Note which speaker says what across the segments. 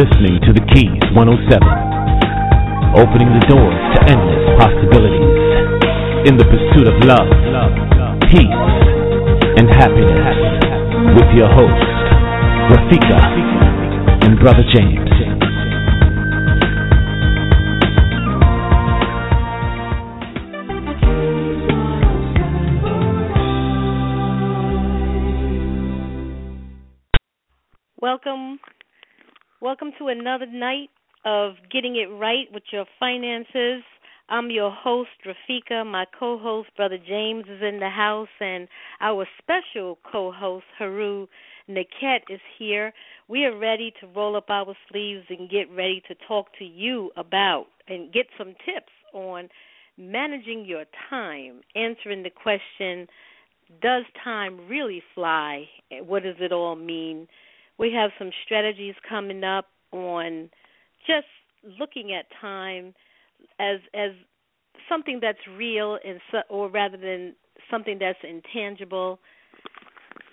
Speaker 1: listening to the Keys 107, opening the doors to endless possibilities. In the pursuit of love, peace, and happiness. With your host, Rafika and Brother James.
Speaker 2: Another night of getting it right with your finances. I'm your host, Rafika. My co host, Brother James, is in the house, and our special co host, Heru Nekhet, is here. We are ready to roll up our sleeves and get ready to talk to you about and get some tips on managing your time, answering the question Does time really fly? What does it all mean? We have some strategies coming up on just looking at time as as something that's real and so, or rather than something that's intangible.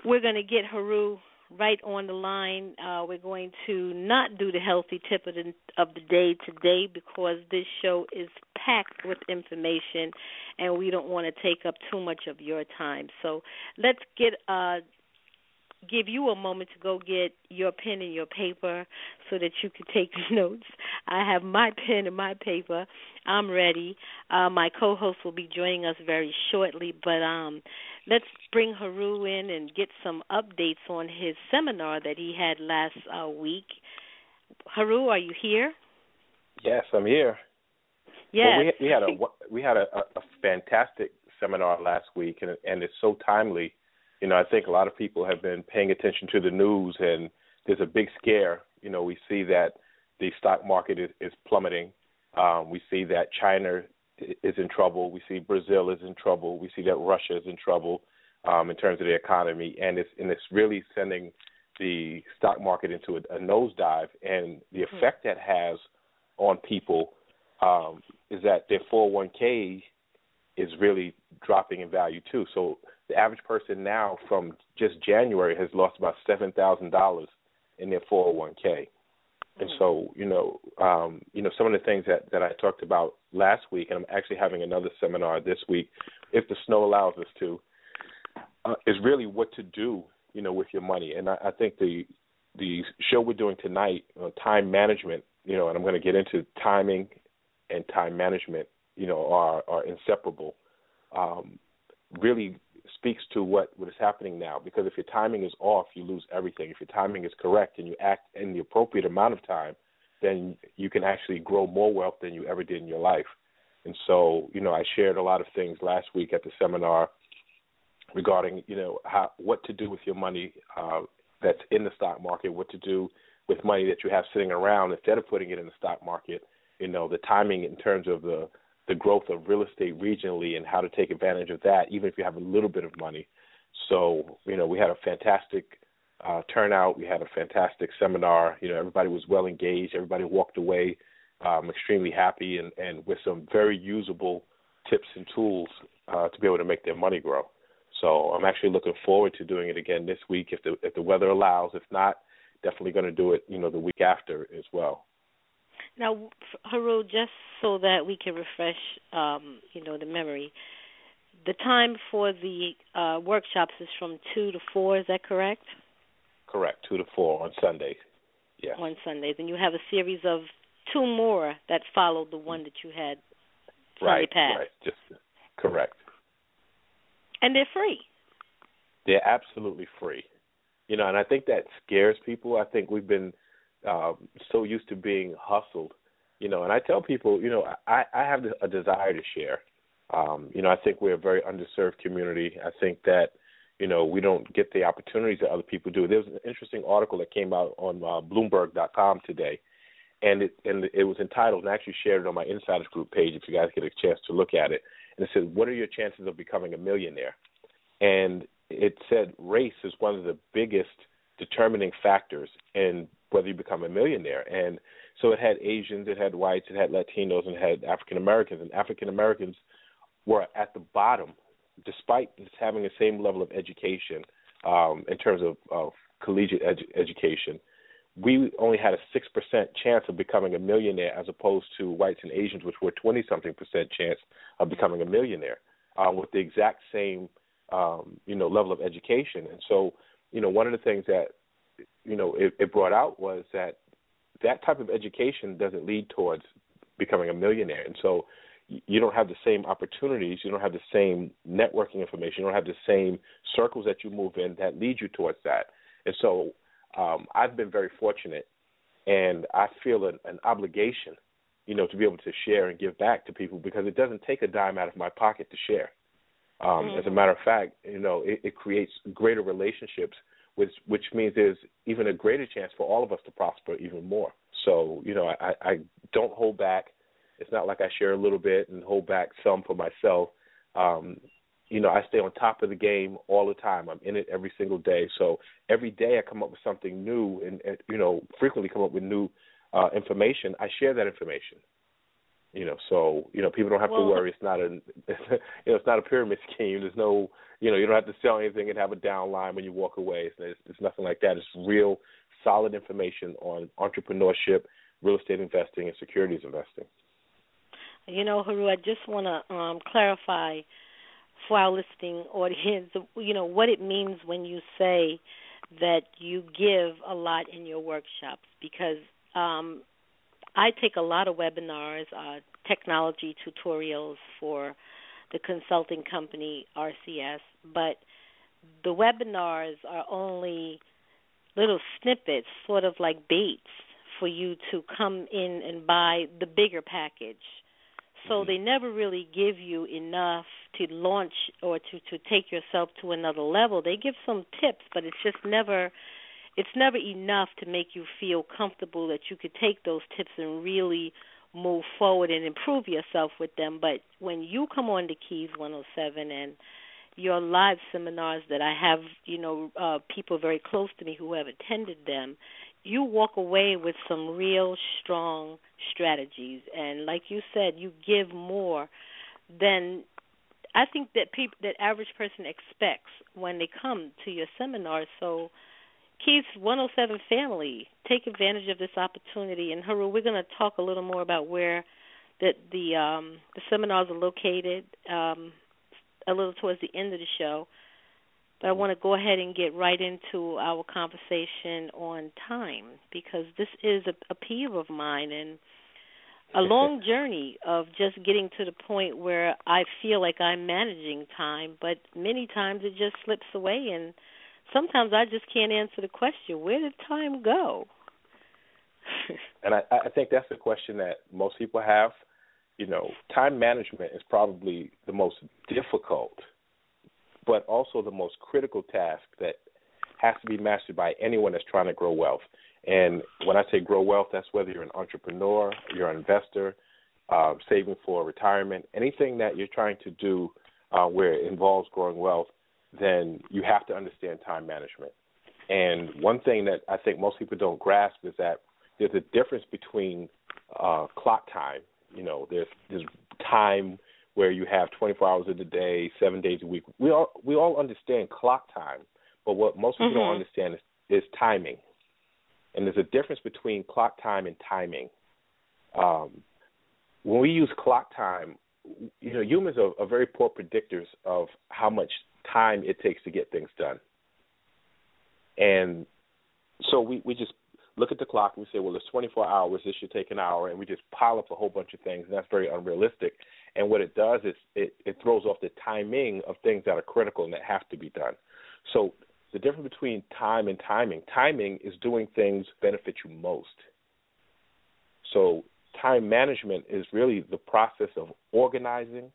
Speaker 2: We're going to get Heru right on the line. Uh, we're going to not do the healthy tip of the, of the day today because this show is packed with information and we don't want to take up too much of your time. So let's get uh, give you a moment to go get your pen and your paper so that you can take notes. I have my pen and my paper. I'm ready. Uh, my co-host will be joining us very shortly, but um, let's bring Heru in and get some updates on his seminar that he had last uh, week. Heru, are you here?
Speaker 3: Yes, I'm here.
Speaker 2: Yes.
Speaker 3: Well, we, we had a we had a, a fantastic seminar last week, and and it's so timely you know, I think a lot of people have been paying attention to the news, and there's a big scare. You know, we see that the stock market is, is plummeting. Um, we see that China is in trouble. We see Brazil is in trouble. We see that Russia is in trouble um, in terms of the economy, and it's and it's really sending the stock market into a, a nosedive. And the hmm. effect that has on people um, is that their 401k is really dropping in value too. So the average person now from just January has lost about seven thousand dollars in their 401k. And so, you know, um, you know, some of the things that that I talked about last week, and I'm actually having another seminar this week, if the snow allows us to, uh, is really what to do, you know, with your money. And I, I think the the show we're doing tonight, uh, time management, you know, and I'm going to get into timing and time management, you know, are are inseparable. Um, really speaks to what what is happening now. Because if your timing is off, you lose everything. If your timing is correct and you act in the appropriate amount of time, then you can actually grow more wealth than you ever did in your life. And so, you know, I shared a lot of things last week at the seminar regarding, you know, how what to do with your money uh, that's in the stock market, what to do with money that you have sitting around instead of putting it in the stock market. You know, the timing in terms of the the growth of real estate regionally and how to take advantage of that, even if you have a little bit of money. So, you know, we had a fantastic uh, turnout. We had a fantastic seminar. You know, everybody was well engaged. Everybody walked away um, extremely happy and, and with some very usable tips and tools uh, to be able to make their money grow. So I'm actually looking forward to doing it again this week if the if the weather allows. If not, definitely going to do it, you know, the week after as well.
Speaker 2: Now, Heru, just so that we can refresh, um, you know, the memory, the time for the uh, workshops is from two to four. Is that correct?
Speaker 3: Correct, two to four on Sundays. Yes.
Speaker 2: On Sundays, and you have a series of two more that follow the one that you had Sunday
Speaker 3: right,
Speaker 2: past.
Speaker 3: Right, just correct.
Speaker 2: And they're free.
Speaker 3: They're absolutely free. You know, and I think that scares people. I think we've been uh, so used to being hustled, you know. And I tell people, you know, I I have a desire to share. Um, you know, I think we're a very underserved community. I think that you know we don't get the opportunities that other people do. There was an interesting article that came out on uh, Bloomberg.com today, and it and it was entitled and I actually shared it on my insiders group page if you guys get a chance to look at it. And it said, "What are your chances of becoming a millionaire?" And it said race is one of the biggest determining factors in whether you become a millionaire. And so it had Asians, it had whites, it had Latinos, and it had African Americans. And African Americans were at the bottom, despite having the same level of education um, in terms of, of collegiate edu- education. we only had a six percent chance of becoming a millionaire, as opposed to whites and Asians, which were twenty something percent chance of becoming a millionaire, uh, with the exact same um, you know level of education. And so, you know, one of the things that you know it, it brought out was that that type of education doesn't lead towards becoming a millionaire, and so you don't have the same opportunities, you don't have the same networking information, you don't have the same circles that you move in that lead you towards that. And so um, I've been very fortunate, and I feel an, an obligation, you know, to be able to share and give back to people because it doesn't take a dime out of my pocket to share. Um, mm-hmm. As a mm-hmm. matter of fact, you know, it, it creates greater relationships, which which means there's even a greater chance for all of us to prosper even more. So, you know, I, I don't hold back. It's not like I share a little bit and hold back some for myself. Um, you know, I stay on top of the game all the time. I'm in it every single day. So every day I come up with something new and, and you know, frequently come up with new uh information. I share that information. You know, so, you know, people don't have well, to worry. It's not a you know, it's not a pyramid scheme. There's no you know, you don't have to sell anything and have a downline when you walk away. It's, it's nothing like that. It's real solid information on entrepreneurship, real estate investing and securities investing.
Speaker 2: You know, Heru, I just want to um, clarify for our listening audience, you know, what it means when you say that you give a lot in your workshops because um, I take a lot of webinars, uh, technology tutorials for the consulting company RCS, but the webinars are only little snippets, sort of like baits for you to come in and buy the bigger package so mm-hmm. they never really give you enough to launch or to to take yourself to another level. They give some tips, but it's just never it's never enough to make you feel comfortable that you could take those tips and really move forward and improve yourself with them. But when you come on to Keys 107 and your live seminars that I have, you know, uh, people very close to me who have attended them, you walk away with some real strong strategies and like you said you give more than I think that people that average person expects when they come to your seminar so Keys 107 family take advantage of this opportunity. And Heru we're going to talk a little more about where that the um the seminars are located um a little towards the end of the show. But I want to go ahead and get right into our conversation on time because this is a, a peeve of mine and a long journey of just getting to the point where I feel like I'm managing time, but many times it just slips away and sometimes I just can't answer the question, where did time go?
Speaker 3: and I, I think that's the question that most people have. You know, time management is probably the most difficult but also the most critical task that has to be mastered by anyone that's trying to grow wealth. And when I say grow wealth, that's whether you're an entrepreneur, you're an investor, uh, saving for retirement, anything that you're trying to do uh, where it involves growing wealth, then you have to understand time management. And one thing that I think most people don't grasp is that there's a difference between uh, clock time. You know, there's there's time where you have 24 hours in the day, seven days a week. We all we all understand clock time, but what most people mm-hmm. don't understand is, is timing. And there's a difference between clock time and timing. Um, when we use clock time, you know, humans are, are very poor predictors of how much time it takes to get things done. And so we, we just look at the clock and we say, well, it's 24 hours. This should take an hour, and we just pile up a whole bunch of things, and that's very unrealistic. And what it does is it, it throws off the timing of things that are critical and that have to be done. So the difference between time and timing, timing is doing things benefit you most. So time management is really the process of organizing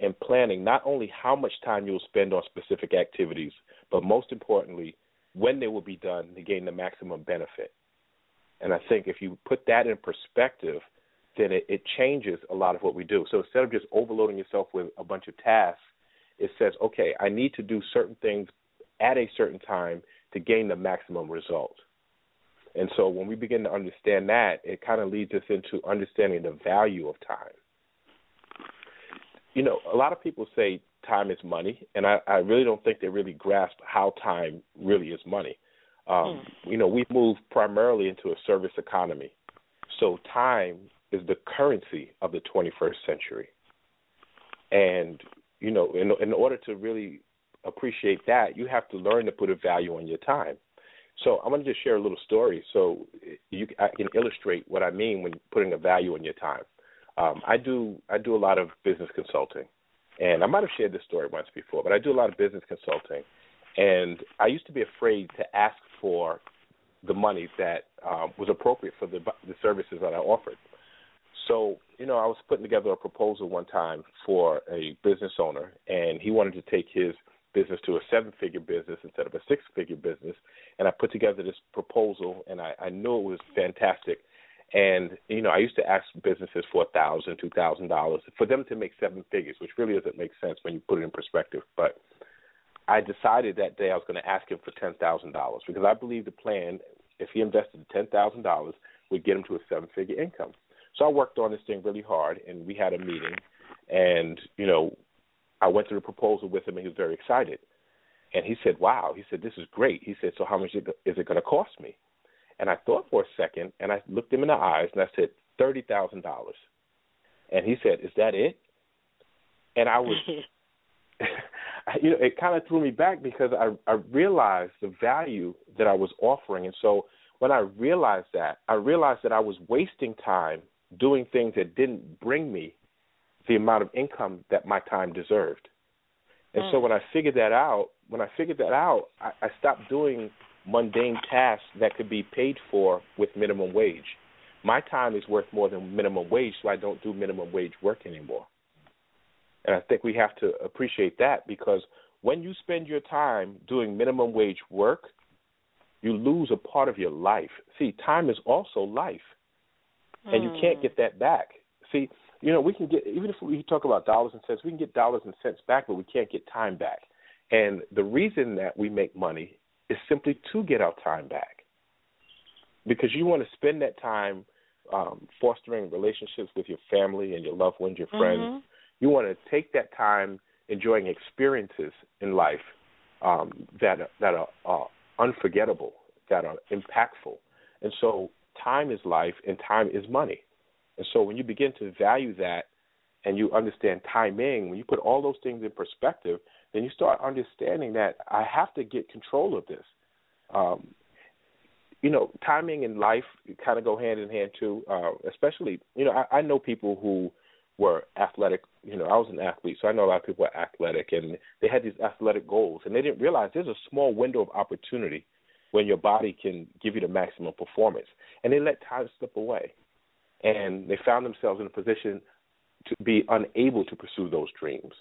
Speaker 3: and planning not only how much time you'll spend on specific activities, but most importantly, when they will be done to gain the maximum benefit. And I think if you put that in perspective, then it, it changes a lot of what we do. So instead of just overloading yourself with a bunch of tasks, it says, okay, I need to do certain things at a certain time to gain the maximum result. And so when we begin to understand that, it kind of leads us into understanding the value of time. You know, a lot of people say time is money, and I, I really don't think they really grasp how time really is money. Um, mm. You know, we've moved primarily into a service economy, so time is the currency of the 21st century. And you know, in in order to really appreciate that, you have to learn to put a value on your time. So I'm going to just share a little story so you I can illustrate what I mean when putting a value on your time. Um, I do I do a lot of business consulting, and I might have shared this story once before, but I do a lot of business consulting, and I used to be afraid to ask for the money that um, was appropriate for the the services that I offered. So, you know, I was putting together a proposal one time for a business owner, and he wanted to take his business to a seven figure business instead of a six figure business. And I put together this proposal, and I, I knew it was fantastic. And you know, I used to ask businesses for a thousand, two thousand dollars for them to make seven figures, which really doesn't make sense when you put it in perspective. But I decided that day I was going to ask him for ten thousand dollars because I believe the plan, if he invested ten thousand dollars, would get him to a seven figure income. So I worked on this thing really hard, and we had a meeting, and you know, I went through the proposal with him, and he was very excited. And he said, "Wow!" He said, "This is great." He said, "So how much is it going to cost me?" And I thought for a second, and I looked him in the eyes, and I said, thirty thousand dollars. And he said, "Is that it?" And I was, you know, it kind of threw me back because I I realized the value that I was offering, and so when I realized that, I realized that I was wasting time doing things that didn't bring me the amount of income that my time deserved. And mm. so when I figured that out, when I figured that out, I, I stopped doing mundane tasks that could be paid for with minimum wage. My time is worth more than minimum wage, so I don't do minimum wage work anymore. And I think we have to appreciate that because when you spend your time doing minimum wage work, you lose a part of your life. See, time is also life and you can't hmm. get that back. See, you know, we can get even if we talk about dollars and cents, we can get dollars and cents back, but we can't get time back. And the reason that we make money is simply to get our time back, because you want to spend that time um, fostering relationships with your family and your loved ones, your friends. Mm-hmm. You want to take that time enjoying experiences in life um, that that are uh, unforgettable, that are impactful, and so time is life and time is money. And so when you begin to value that and you understand timing, when you put all those things in perspective, then you start understanding that I have to get control of this. Um, you know, timing and life kind of go hand in hand too. Uh, especially, you know, I, I know people who were athletic. You know, I was an athlete, so I know a lot of people are athletic, and they had these athletic goals, and they didn't realize there's a small window of opportunity when your body can give you the maximum performance. And they let time slip away. And they found themselves in a position to be unable to pursue those dreams.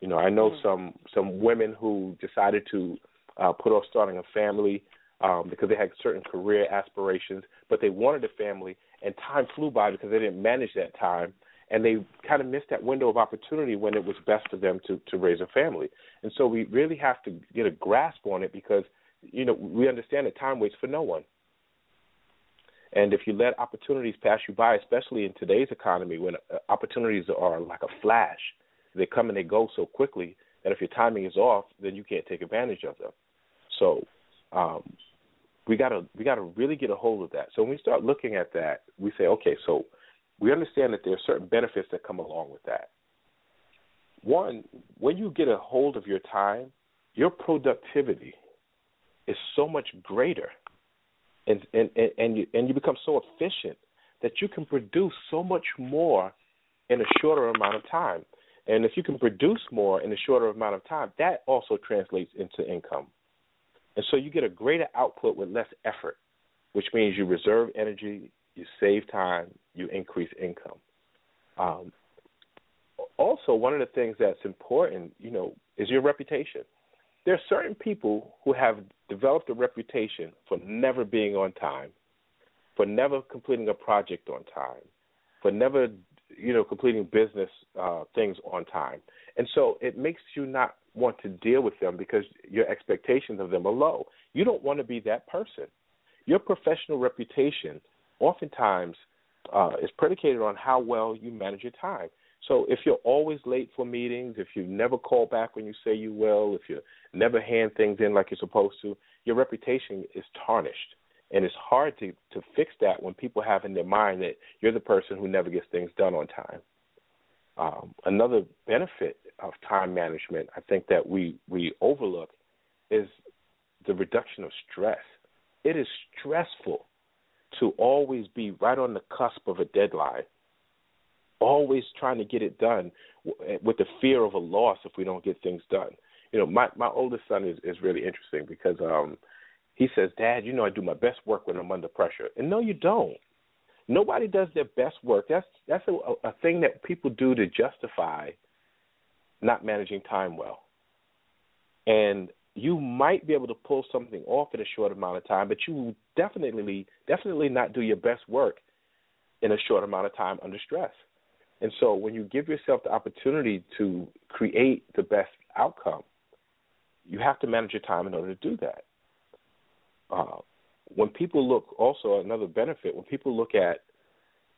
Speaker 3: You know, I know mm-hmm. some some women who decided to uh, put off starting a family um, because they had certain career aspirations, but they wanted a family, and time flew by because they didn't manage that time, and they kind of missed that window of opportunity when it was best for them to to raise a family. And so we really have to get a grasp on it because you know, we understand that time waits for no one. And if you let opportunities pass you by, especially in today's economy when uh, opportunities are like a flash, they come and they go so quickly that if your timing is off, then you can't take advantage of them. So um, we gotta we gotta really get a hold of that. So when we start looking at that, we say, okay, so we understand that there are certain benefits that come along with that. One, when you get a hold of your time, your productivity is so much greater, and and and you and you become so efficient that you can produce so much more in a shorter amount of time. And if you can produce more in a shorter amount of time, that also translates into income. And so you get a greater output with less effort, which means you reserve energy, you save time, you increase income. Um, also, one of the things that's important, you know, is your reputation there are certain people who have developed a reputation for never being on time, for never completing a project on time, for never, you know, completing business uh, things on time, and so it makes you not want to deal with them because your expectations of them are low. You don't want to be that person. Your professional reputation oftentimes uh, is predicated on how well you manage your time. So if you're always late for meetings, if you never call back when you say you will, if you never hand things in like you're supposed to, your reputation is tarnished. And it's hard to, to fix that when people have in their mind that you're the person who never gets things done on time. Um, another benefit of time management, I think that we, we overlook, is the reduction of stress. It is stressful to always be right on the cusp of a deadline, always trying to get it done with the fear of a loss if we don't get things done. You know, my my oldest son is is really interesting because um he says, "Dad, you know I do my best work when I'm under pressure." And no, you don't. Nobody does their best work. That's that's a, a thing that people do to justify not managing time well. And you might be able to pull something off in a short amount of time, but you definitely definitely not do your best work in a short amount of time under stress. And so when you give yourself the opportunity to create the best outcome, you have to manage your time in order to do that. Uh, when people look, also another benefit, when people look at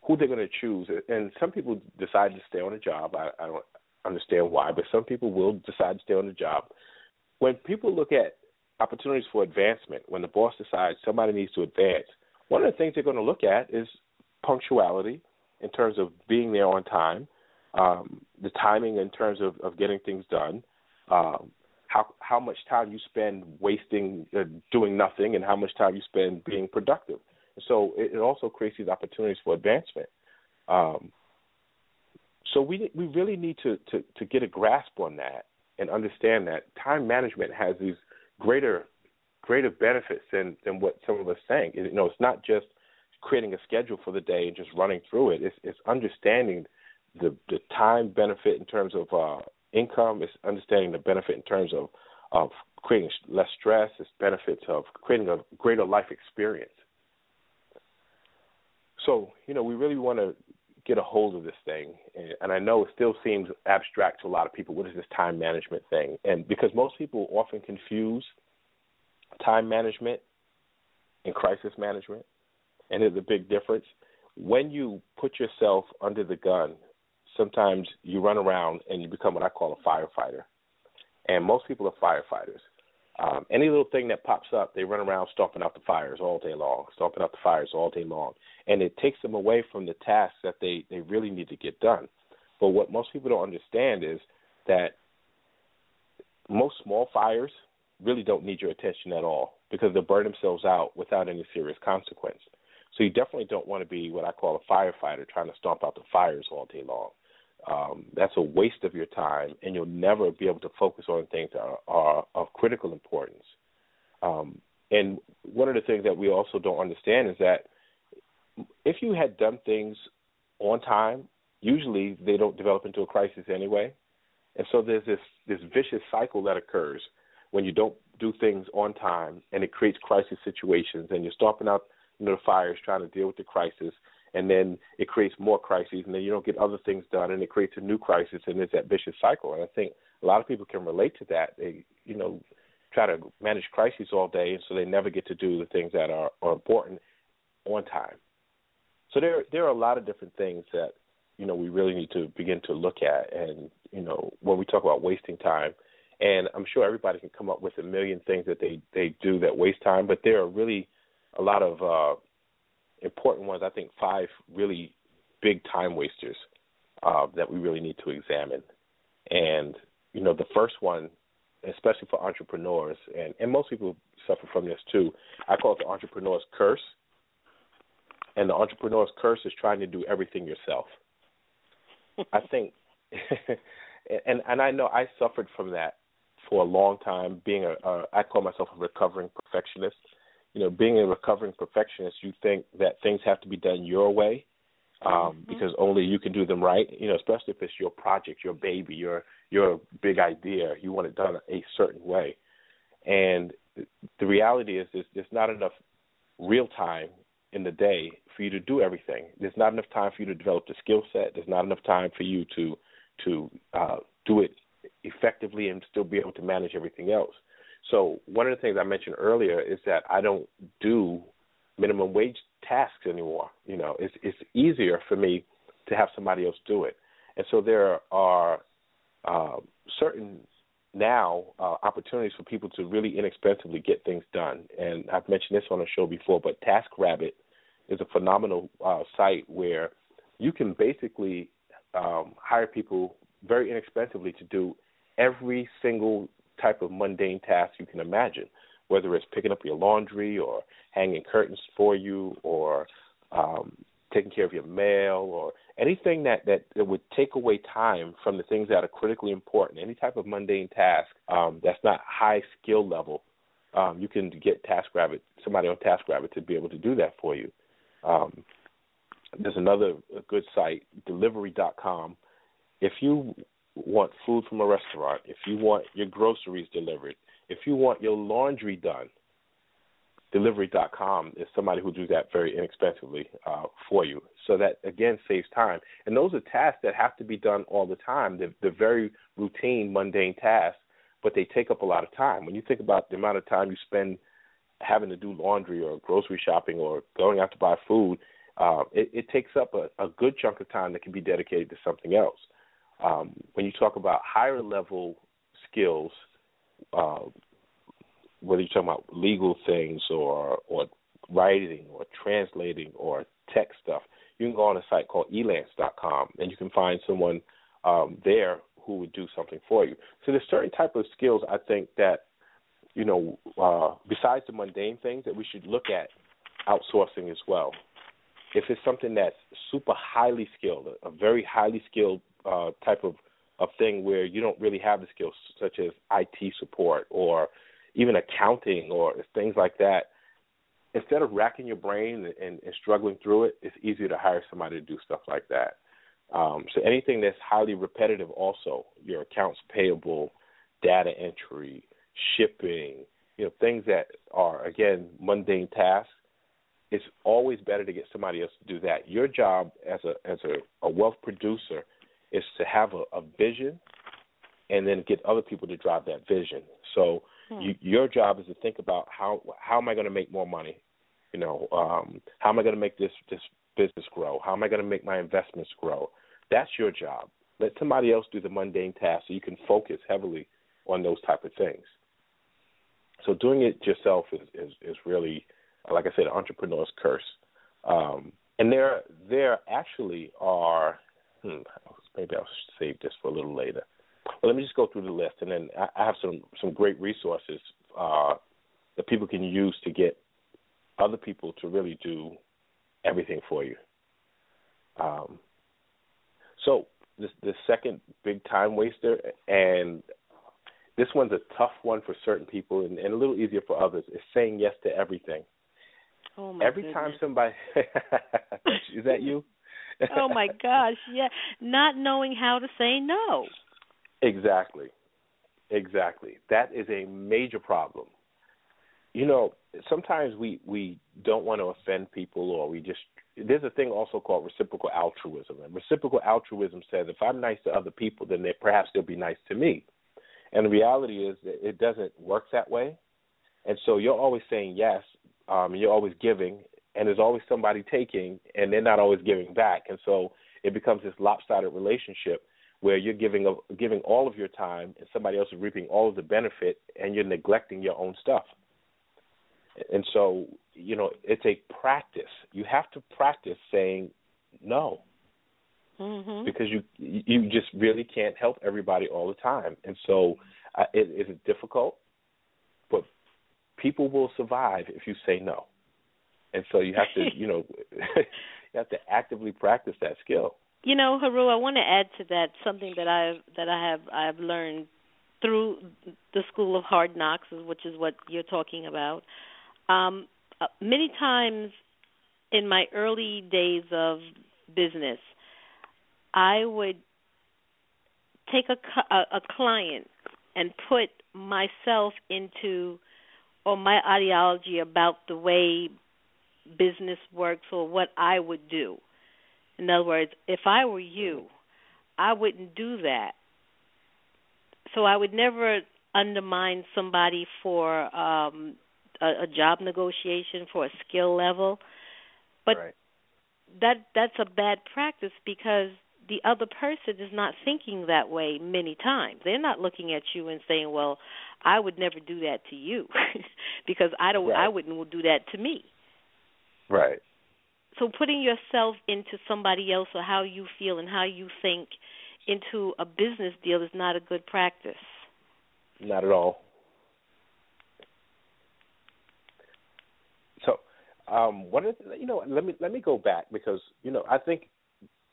Speaker 3: who they're going to choose, and some people decide to stay on a job. I, I don't understand why, but some people will decide to stay on the job when people look at opportunities for advancement, when the boss decides somebody needs to advance, one of the things they're going to look at is punctuality in terms of being there on time, um, the timing in terms of, of getting things done, um, how how much time you spend wasting uh, doing nothing, and how much time you spend being productive. So it, it also creates these opportunities for advancement. Um, so we we really need to, to to get a grasp on that and understand that time management has these greater greater benefits than than what some of us think. You know, it's not just creating a schedule for the day and just running through it. It's it's understanding the the time benefit in terms of uh, income. It's understanding the benefit in terms of of creating less stress. It's benefits of creating a greater life experience. So you know, we really want to get a hold of this thing. And, and I know it still seems abstract to a lot of people. What is this time management thing? And because most people often confuse time management and crisis management, and there's a big difference. When you put yourself under the gun, sometimes you run around and you become what I call a firefighter. And most people are firefighters. Um, any little thing that pops up, they run around stomping out the fires all day long, stomping out the fires all day long, and it takes them away from the tasks that they they really need to get done. But what most people don't understand is that most small fires really don't need your attention at all because they'll burn themselves out without any serious consequence. So you definitely don't want to be what I call a firefighter trying to stomp out the fires all day long um, that's a waste of your time, and you'll never be able to focus on things that are, are of critical importance. Um, and one of the things that we also don't understand is that if you had done things on time, usually they don't develop into a crisis anyway. And so there's this this vicious cycle that occurs when you don't do things on time, and it creates crisis situations, and you're stomping out you know the fires trying to deal with the crisis, and then it creates more crises, and then you don't get other things done, and it creates a new crisis, and it's that vicious cycle. And I think a lot of people can relate to that. They, you know, try to manage crises all day, and so they never get to do the things that are, are important on time. So there, there are a lot of different things that you know we really need to begin to look at, and you know, when we talk about wasting time. And I'm sure everybody can come up with a million things that they they do that waste time, but there are really a lot of uh, important ones. I think five really big time wasters uh, that we really need to examine. And you know, the first one, especially for entrepreneurs, and and most people suffer from this too. I call it the entrepreneur's curse. And the entrepreneur's curse is trying to do everything yourself. I think, and and I know I suffered from that for a long time. Being a, a I call myself a recovering perfectionist you know, being a recovering perfectionist, you think that things have to be done your way um, mm-hmm. because only you can do them right. You know, especially if it's your project, your baby, your your big idea. You want it done a certain way, and the reality is, there's, there's not enough real time in the day for you to do everything. There's not enough time for you to develop the skill set. There's not enough time for you to to uh, do it effectively and still be able to manage everything else. So one of the things I mentioned earlier is that I don't do minimum wage tasks anymore. You know, it's it's easier for me to have somebody else do it. And so there are uh, certain now uh, opportunities for people to really inexpensively get things done. And I've mentioned this on the show before, but TaskRabbit is a phenomenal uh, site where you can basically um, hire people very inexpensively to do every single type of mundane task you can imagine, whether it's picking up your laundry or hanging curtains for you or um, taking care of your mail or anything that, that, that would take away time from the things that are critically important, any type of mundane task um, that's not high skill level, um, you can get TaskRabbit, somebody on TaskRabbit to be able to do that for you. Um, there's another good site, delivery.com. If you want food from a restaurant, if you want your groceries delivered, if you want your laundry done, delivery.com is somebody who do that very inexpensively uh, for you. So that again saves time. And those are tasks that have to be done all the time. They're, they're very routine, mundane tasks, but they take up a lot of time. When you think about the amount of time you spend having to do laundry or grocery shopping or going out to buy food, uh, it, it takes up a, a good chunk of time that can be dedicated to something else. Um, when you talk about higher level skills, uh, whether you're talking about legal things or or writing or translating or tech stuff, you can go on a site called elance.com and you can find someone um, there who would do something for you. So there's certain type of skills I think that you know uh, besides the mundane things that we should look at outsourcing as well. If it's something that's super highly skilled, a very highly skilled uh, type of of thing where you don't really have the skills, such as IT support or even accounting or things like that, instead of racking your brain and, and struggling through it, it's easier to hire somebody to do stuff like that. Um, so anything that's highly repetitive, also your accounts payable, data entry, shipping, you know, things that are again mundane tasks. It's always better to get somebody else to do that. Your job as a as a, a wealth producer is to have a, a vision and then get other people to drive that vision. So Hmm. You, your job is to think about how how am I going to make more money? You know, um, how am I going to make this this business grow? How am I going to make my investments grow? That's your job. Let somebody else do the mundane tasks so you can focus heavily on those type of things. So doing it yourself is is, is really, like I said, an entrepreneur's curse. Um, and there there actually are. Hmm, maybe I'll save this for a little later. Well, let me just go through the list, and then I have some some great resources uh, that people can use to get other people to really do everything for you. Um, so this the second big time waster, and this one's a tough one for certain people and, and a little easier for others. Is saying yes to everything.
Speaker 2: Oh my
Speaker 3: Every
Speaker 2: goodness.
Speaker 3: time somebody is that you?
Speaker 2: Oh my gosh, yeah. Not knowing how to say no.
Speaker 3: Exactly. Exactly. That is a major problem. You know, sometimes we we don't want to offend people or we just there's a thing also called reciprocal altruism. And reciprocal altruism says if I'm nice to other people, then they perhaps they'll be nice to me. And the reality is that it doesn't work that way. And so you're always saying yes, um, you're always giving, and there's always somebody taking, and they're not always giving back. And so it becomes this lopsided relationship where you're giving a, giving all of your time and somebody else is reaping all of the benefit and you're neglecting your own stuff. And so, you know, it's a practice. You have to practice saying no.
Speaker 2: Mm-hmm.
Speaker 3: Because you you just really can't help everybody all the time, and so uh, it, it is difficult, but people will survive if you say no, and so you have to you know you have to actively practice that skill.
Speaker 2: You know, Heru I want to add to that something that I've that I have I've learned through the School of Hard Knocks, which is what you're talking about. Um, uh, many times in my early days of business, I would take a, a, a client and put myself into or my ideology about the way business works or what I would do. In other words, if I were you, I wouldn't do that. So I would never undermine somebody for um a, a job negotiation for a skill level. But
Speaker 3: right.
Speaker 2: that that's a bad practice because the other person is not thinking that way many times. They're not looking at you and saying, "Well, I would never do that to you," because I don't.
Speaker 3: Right.
Speaker 2: I wouldn't do that to me.
Speaker 3: Right.
Speaker 2: So putting yourself into somebody else or how you feel and how you think into a business deal is not a good practice.
Speaker 3: Not at all. So, um, what is you know? Let me let me go back because you know I think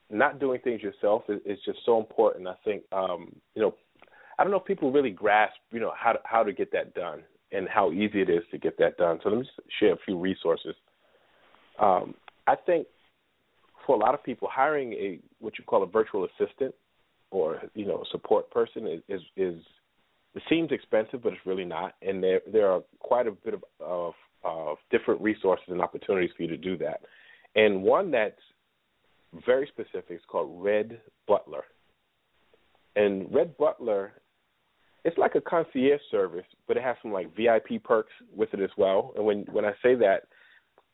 Speaker 3: not doing things yourself is, is just so important. I think um, you know I don't know if people really grasp you know how to, how to get that done and how easy it is to get that done. So let me share a few resources. Um, I think for a lot of people, hiring a what you call a virtual assistant or you know a support person is is, is it seems expensive, but it's really not. And there there are quite a bit of, of of different resources and opportunities for you to do that. And one that's very specific is called Red Butler. And Red Butler, it's like a concierge service, but it has some like VIP perks with it as well. And when when I say that,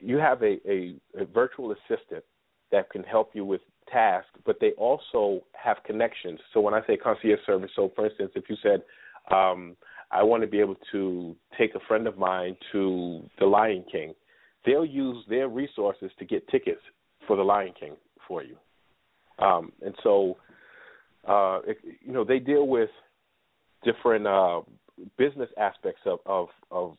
Speaker 3: you have a, a, a virtual assistant that can help you with tasks, but they also have connections. So when I say concierge service, so for instance, if you said, um, I want to be able to take a friend of mine to the Lion King, they'll use their resources to get tickets for the Lion King for you. Um, and so, uh, it, you know, they deal with different uh, business aspects of, of, of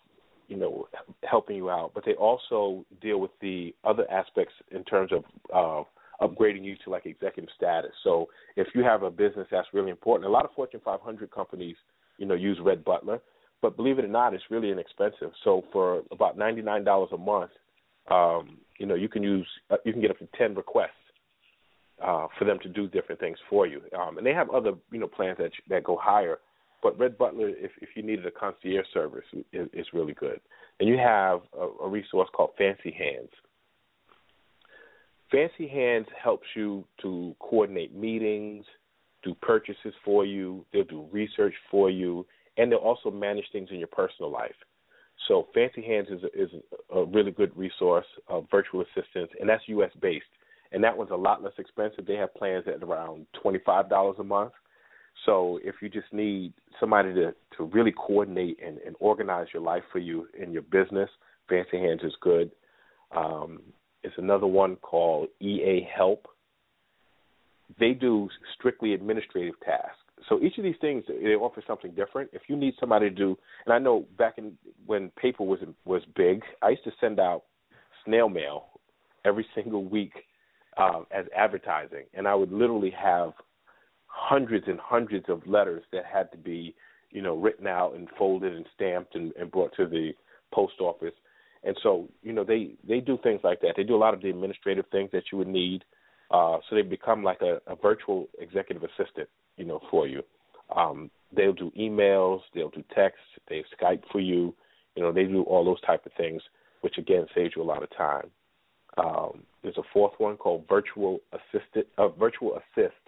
Speaker 3: you know helping you out, but they also deal with the other aspects in terms of uh, upgrading you to like executive status. So if you have a business that's really important, a lot of Fortune 500 companies, you know, use Red Butler, but believe it or not, it's really inexpensive. So for about ninety nine dollars a month, um, you know, you can use uh, you can get up to ten requests uh, for them to do different things for you, um, and they have other you know plans that that go higher. But Red Butler, if if you needed a concierge service, is, is really good. And you have a, a resource called Fancy Hands. Fancy Hands helps you to coordinate meetings, do purchases for you. They'll do research for you, and they'll also manage things in your personal life. So Fancy Hands is a, is a really good resource of virtual assistants, and that's U.S. based. And that one's a lot less expensive. They have plans at around twenty five dollars a month. So if you just need somebody to to really coordinate and, and organize your life for you in your business, Fancy Hands is good. Um, it's another one called EA Help. They do strictly administrative tasks. So each of these things they offer something different. If you need somebody to do, and I know back in when paper was was big, I used to send out snail mail every single week uh, as advertising, and I would literally have hundreds and hundreds of letters that had to be, you know, written out and folded and stamped and, and brought to the post office. And so, you know, they they do things like that. They do a lot of the administrative things that you would need. Uh, so they become like a, a virtual executive assistant, you know, for you. Um, they'll do emails, they'll do texts, they Skype for you. You know, they do all those type of things, which again saves you a lot of time. Um, there's a fourth one called Virtual Assistant, uh, Virtual Assist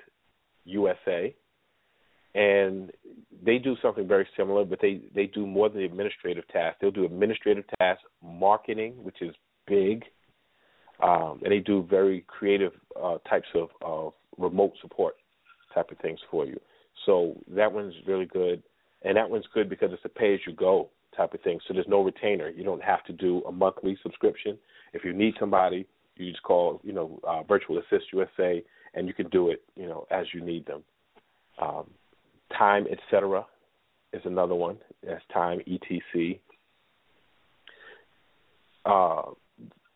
Speaker 3: USA, and they do something very similar, but they they do more than the administrative tasks. They'll do administrative tasks, marketing, which is big, um, and they do very creative uh, types of, of remote support type of things for you. So that one's really good, and that one's good because it's a pay as you go type of thing. So there's no retainer. You don't have to do a monthly subscription. If you need somebody, you just call you know uh, Virtual Assist USA, and you can do it you know as you need them. Um, time, etc. is another one. That's time, etc. Uh,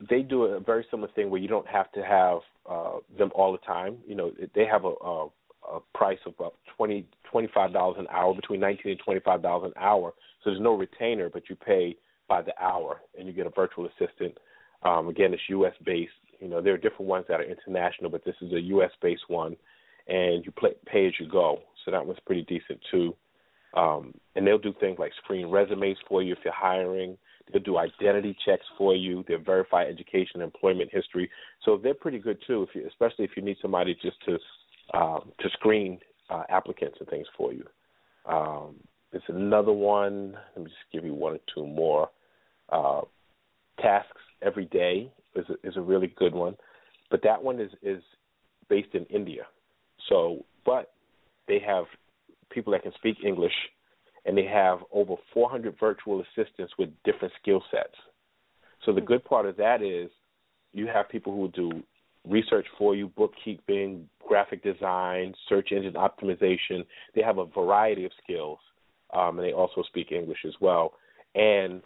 Speaker 3: they do a very similar thing where you don't have to have uh, them all the time. You know, they have a, a, a price of about twenty twenty five dollars an hour, between nineteen and twenty five dollars an hour. So there's no retainer, but you pay by the hour, and you get a virtual assistant. Um, again, it's U.S. based. You know, there are different ones that are international, but this is a U.S. based one, and you play, pay as you go. So that one's pretty decent too. Um, and they'll do things like screen resumes for you if you're hiring. They'll do identity checks for you. They'll verify education and employment history. So they're pretty good too, if you, especially if you need somebody just to um, to screen uh, applicants and things for you. Um, there's another one. Let me just give you one or two more. Uh, tasks every day is a, is a really good one, but that one is is based in India. So, but they have people that can speak English, and they have over 400 virtual assistants with different skill sets. So the good part of that is you have people who do research for you, bookkeeping, graphic design, search engine optimization. They have a variety of skills, um, and they also speak English as well. And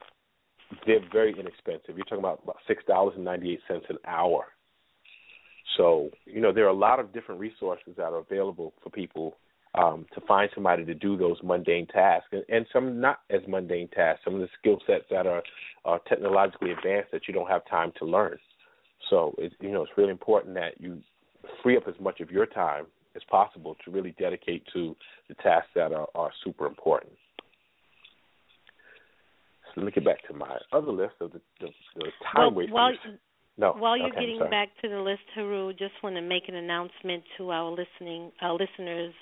Speaker 3: they're very inexpensive. You're talking about, about six dollars and ninety eight cents an hour. So you know there are a lot of different resources that are available for people um, to find somebody to do those mundane tasks, and, and some not as mundane tasks. Some of the skill sets that are uh, technologically advanced that you don't have time to learn. So it, you know it's really important that you free up as much of your time as possible to really dedicate to the tasks that are, are super important. Let me get back to my other list of the, the, the time
Speaker 2: well. While,
Speaker 3: no,
Speaker 2: while you're
Speaker 3: okay,
Speaker 2: getting
Speaker 3: sorry.
Speaker 2: back to the list, Heru, just want to make an announcement to our listening our listeners.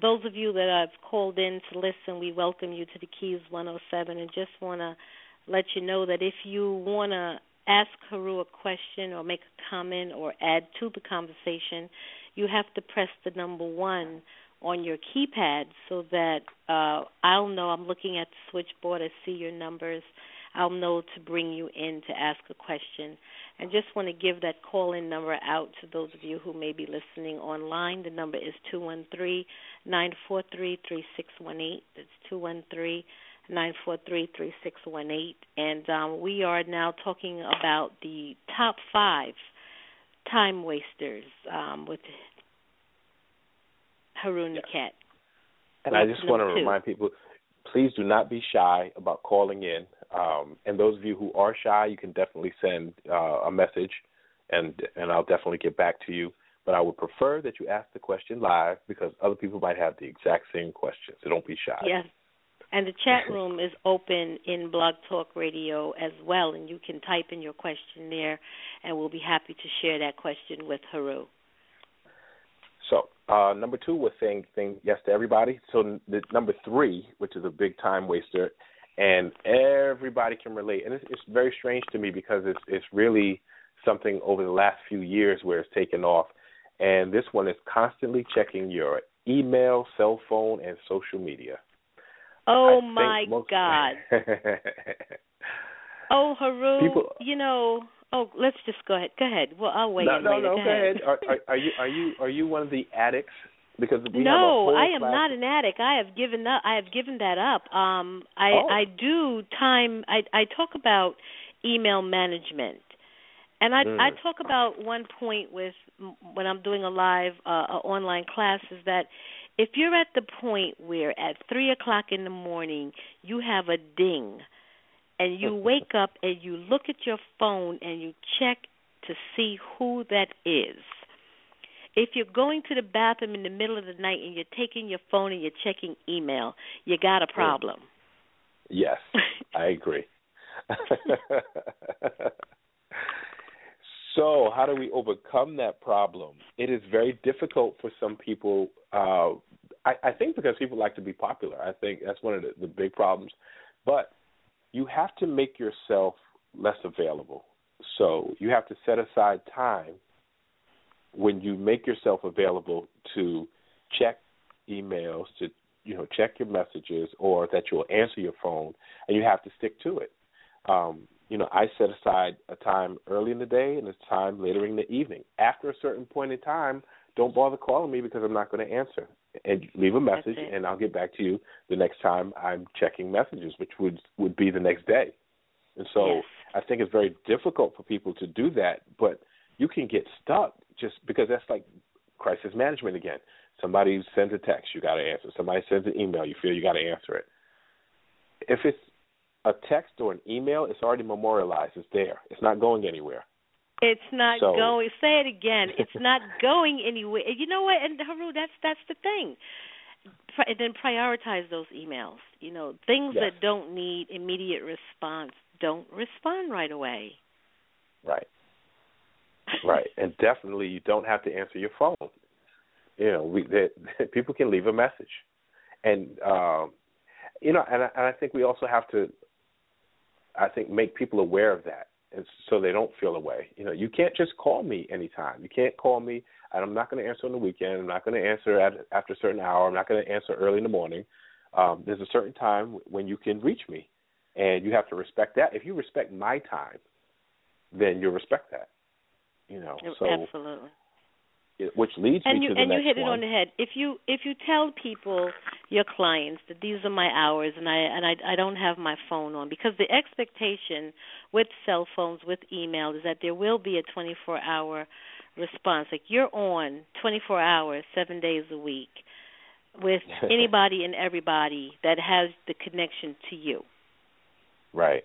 Speaker 2: Those of you that have called in to listen, we welcome you to the Keys 107, and just want to let you know that if you want to ask Heru a question or make a comment or add to the conversation, you have to press the number one on your keypad so that uh, I'll know I'm looking at the switchboard. I see your numbers. I'll know to bring you in to ask a question. And just want to give that call in number out to those of you who may be listening online. The number is two one three nine four three three six one eight. That's two one three nine four three three six one eight. And um, we are now talking about the top five time wasters um, with Heru Nekhet.
Speaker 3: And I just want to
Speaker 2: two.
Speaker 3: remind people, please do not be shy about calling in. Um, and those of you who are shy, you can definitely send uh, a message, and and I'll definitely get back to you. But I would prefer that you ask the question live because other people might have the exact same question. So don't be shy.
Speaker 2: Yes. And the chat room is open in Blog Talk Radio as well, and you can type in your question there, and we'll be happy to share that question with Heru.
Speaker 3: So uh, number two was saying yes to everybody. So the number three, which is a big time waster, and everybody can relate. And it's, it's very strange to me because it's it's really something over the last few years where it's taken off. And this one is constantly checking your email, cell phone, and social media.
Speaker 2: Oh
Speaker 3: I
Speaker 2: my
Speaker 3: most-
Speaker 2: God! Oh Heru,
Speaker 3: People-
Speaker 2: you know. Oh, let's just go ahead. Go ahead. Well, I'll wait.
Speaker 3: no, no,
Speaker 2: later.
Speaker 3: no.
Speaker 2: Go
Speaker 3: Go ahead. Are, are, are you are you are you one of the addicts? Because we have a
Speaker 2: no, I am not an addict. I have given up. I have given that up. Um, I
Speaker 3: Oh.
Speaker 2: I do time. I I talk about email management, and I
Speaker 3: Mm.
Speaker 2: I talk about one point with when I'm doing a live uh, a online class is that if you're at the point where at three o'clock in the morning you have a ding, and you wake up and you look at your phone and you check to see who that is if you're going to the bathroom in the middle of the night and you're taking your phone and you're checking email, you got a problem.
Speaker 3: Yes, I agree. so, how do we overcome that problem? It is very difficult for some people. Uh, I, I think because people like to be popular. I think that's one of the, the big problems. But you have to make yourself less available. So you have to set aside time when you make yourself available to check emails, to you know check your messages, or that you'll answer your phone, and you have to stick to it. Um, you know, I set aside a time early in the day and a time later in the evening. After a certain point in time, don't bother calling me because I'm not going to answer. And leave a message, and I'll get back to you the next time I'm checking messages, which would would be the next day. And so
Speaker 2: Yes.
Speaker 3: I think it's very difficult for people to do that, but you can get stuck just because that's like crisis management again. Somebody sends a text, you got to answer. Somebody sends an email, you feel you got to answer it. If it's a text or an email, it's already memorialized. It's there. It's not going anywhere.
Speaker 2: It's not
Speaker 3: So-
Speaker 2: going. Say it again. It's not going anywhere. You know what? And Heru, that's that's the thing. And then prioritize those emails. You know, things
Speaker 3: Yes.
Speaker 2: that don't need immediate response. Don't respond right away.
Speaker 3: Right. Right. And definitely you don't have to answer your phone. You know, we that people can leave a message. And um you know, and I, and I think we also have to I think make people aware of that and so they don't feel away. You know, you can't just call me anytime. You can't call me, and I'm not going to answer on the weekend. I'm not going to answer at after a certain hour. I'm not going to answer early in the morning. Um, there's a certain time when you can reach me, and you have to respect that. If you respect my time, then you respect that. You know, so
Speaker 2: absolutely
Speaker 3: which leads
Speaker 2: and
Speaker 3: me
Speaker 2: you,
Speaker 3: to the
Speaker 2: and
Speaker 3: next
Speaker 2: you hit
Speaker 3: one.
Speaker 2: it on the head. If you if you tell people your clients that these are my hours and I and I I don't have my phone on because the expectation with cell phones with email is that there will be a 24 hour response. Like you're on 24 hours, 7 days a week with anybody and everybody that has the connection to you.
Speaker 3: Right.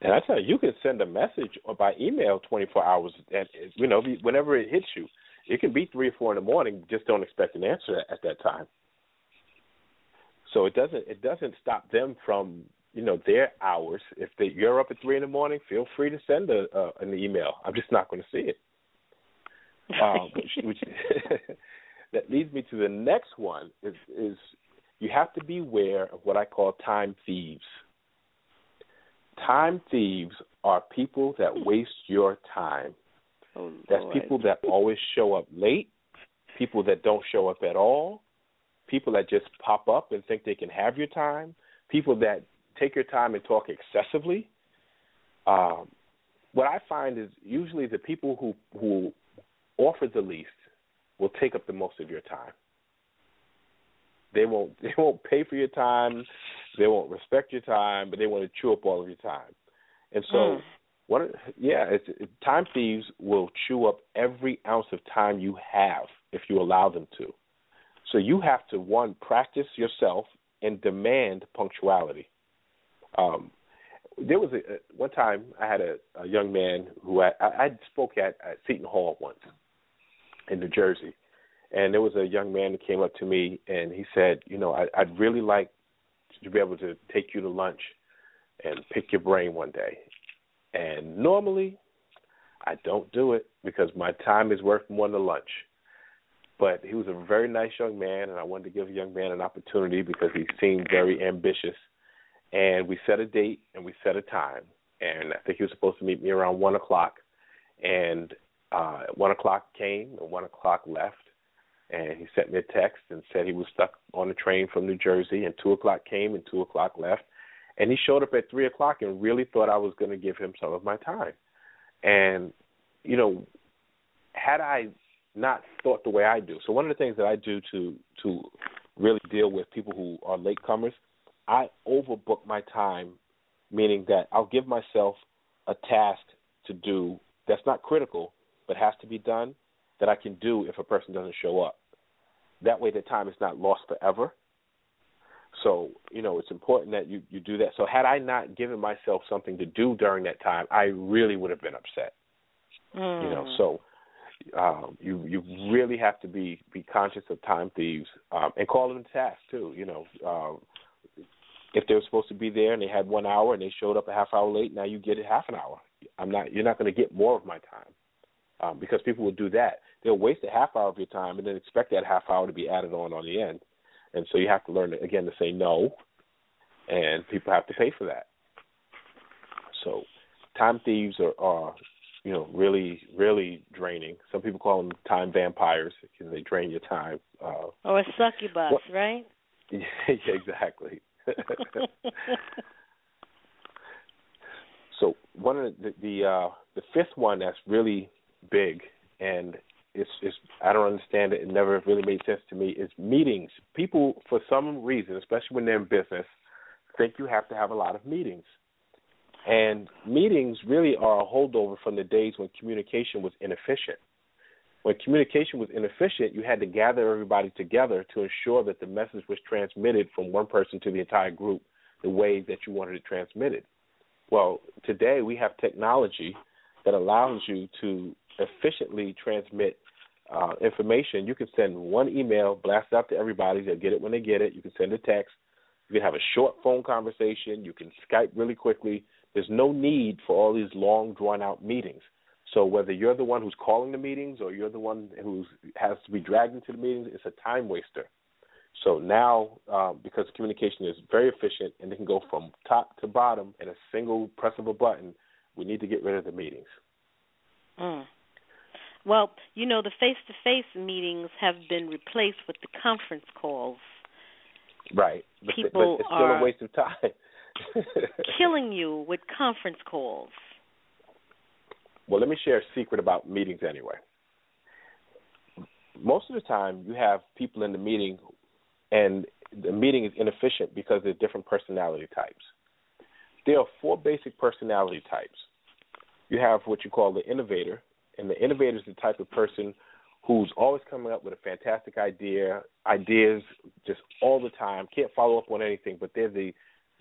Speaker 3: And I tell you, you can send a message or by email 24 hours, and you know, whenever it hits you it can be three or four in the morning. Just don't expect an answer at that time. So it doesn't it doesn't stop them from you know their hours. If they, you're up at three in the morning, feel free to send a, uh, an email. I'm just not going to see it. um, which, which that leads me to the next one is is you have to be aware of what I call time thieves. Time thieves are people that waste your time.
Speaker 2: Oh,
Speaker 3: That's
Speaker 2: Lord.
Speaker 3: people that always show up late, people that don't show up at all, people that just pop up and think they can have your time, people that take your time and talk excessively. Um, what I find is usually the people who who offer the least will take up the most of your time. They won't they won't pay for your time, they won't respect your time, but they want to chew up all of your time. And so
Speaker 2: Mm.
Speaker 3: What? Yeah, it's, it, time thieves will chew up every ounce of time you have if you allow them to. So you have to one practice yourself and demand punctuality. Um, there was a, a one time I had a, a young man who I, I, I spoke at, at Seton Hall once in New Jersey, and there was a young man who came up to me and he said, you know, I, I'd really like to be able to take you to lunch and pick your brain one day. And normally, I don't do it because my time is worth more than lunch. But he was a very nice young man, and I wanted to give a young man an opportunity because he seemed very ambitious. And we set a date and we set a time. And I think he was supposed to meet me around one o'clock. And uh, one o'clock came and one o'clock left. And he sent me a text and said he was stuck on a train from New Jersey. And two o'clock came and two o'clock left and he showed up at three o'clock and really thought I was going to give him some of my time. And you know, had I not thought the way I do, so one of the things that I do to to really deal with people who are latecomers, I overbook my time, meaning that I'll give myself a task to do that's not critical but has to be done that I can do if a person doesn't show up. That way, the time is not lost forever so, you know, it's important that you, you do that. So had I not given myself something to do during that time, I really would have been upset.
Speaker 2: Mm.
Speaker 3: You know, so um you you really have to be be conscious of time thieves um and call them to task too, you know. Um if they were supposed to be there and they had one hour and they showed up a half hour late, now you get it half an hour. I'm not you're not going to get more of my time. Um because people will do that. They'll waste a half hour of your time and then expect that half hour to be added on on the end and so you have to learn again to say no, and people have to pay for that. So, time thieves are, are you know really really draining. Some people call them time vampires because they drain your time. Uh,
Speaker 2: or a succubus,
Speaker 3: what-
Speaker 2: right?
Speaker 3: yeah, exactly. so one of the the, uh, the fifth one that's really big and it's it's I don't understand it. It never really made sense to me. Is meetings. People, for some reason, especially when they're in business, think you have to have a lot of meetings. And meetings really are a holdover from the days when communication was inefficient. When communication was inefficient, you had to gather everybody together to ensure that the message was transmitted from one person to the entire group the way that you wanted it transmitted. Well, today we have technology that allows you to efficiently transmit uh, information. You can send one email, blast it out to everybody. They'll get it when they get it. You can send a text. You can have a short phone conversation. You can Skype really quickly. There's no need for all these long, drawn out meetings. So whether you're the one who's calling the meetings or you're the one who has to be dragged into the meetings, it's a time waster. So now, um, because communication is very efficient and it can go from top to bottom in a single press of a button, We need to get rid of the meetings.
Speaker 2: Mm. Well, you know, the face-to-face meetings have been replaced with the conference calls.
Speaker 3: Right. But,
Speaker 2: People
Speaker 3: but it's still
Speaker 2: are
Speaker 3: a waste of time.
Speaker 2: killing you with conference calls.
Speaker 3: Well, let me share a secret about meetings anyway. Most of the time, you have people in the meeting, and the meeting is inefficient because there's different personality types. There are four basic personality types. You have what you call the innovator, and the innovator is the type of person who's always coming up with a fantastic idea, ideas just all the time, can't follow up on anything, but they're the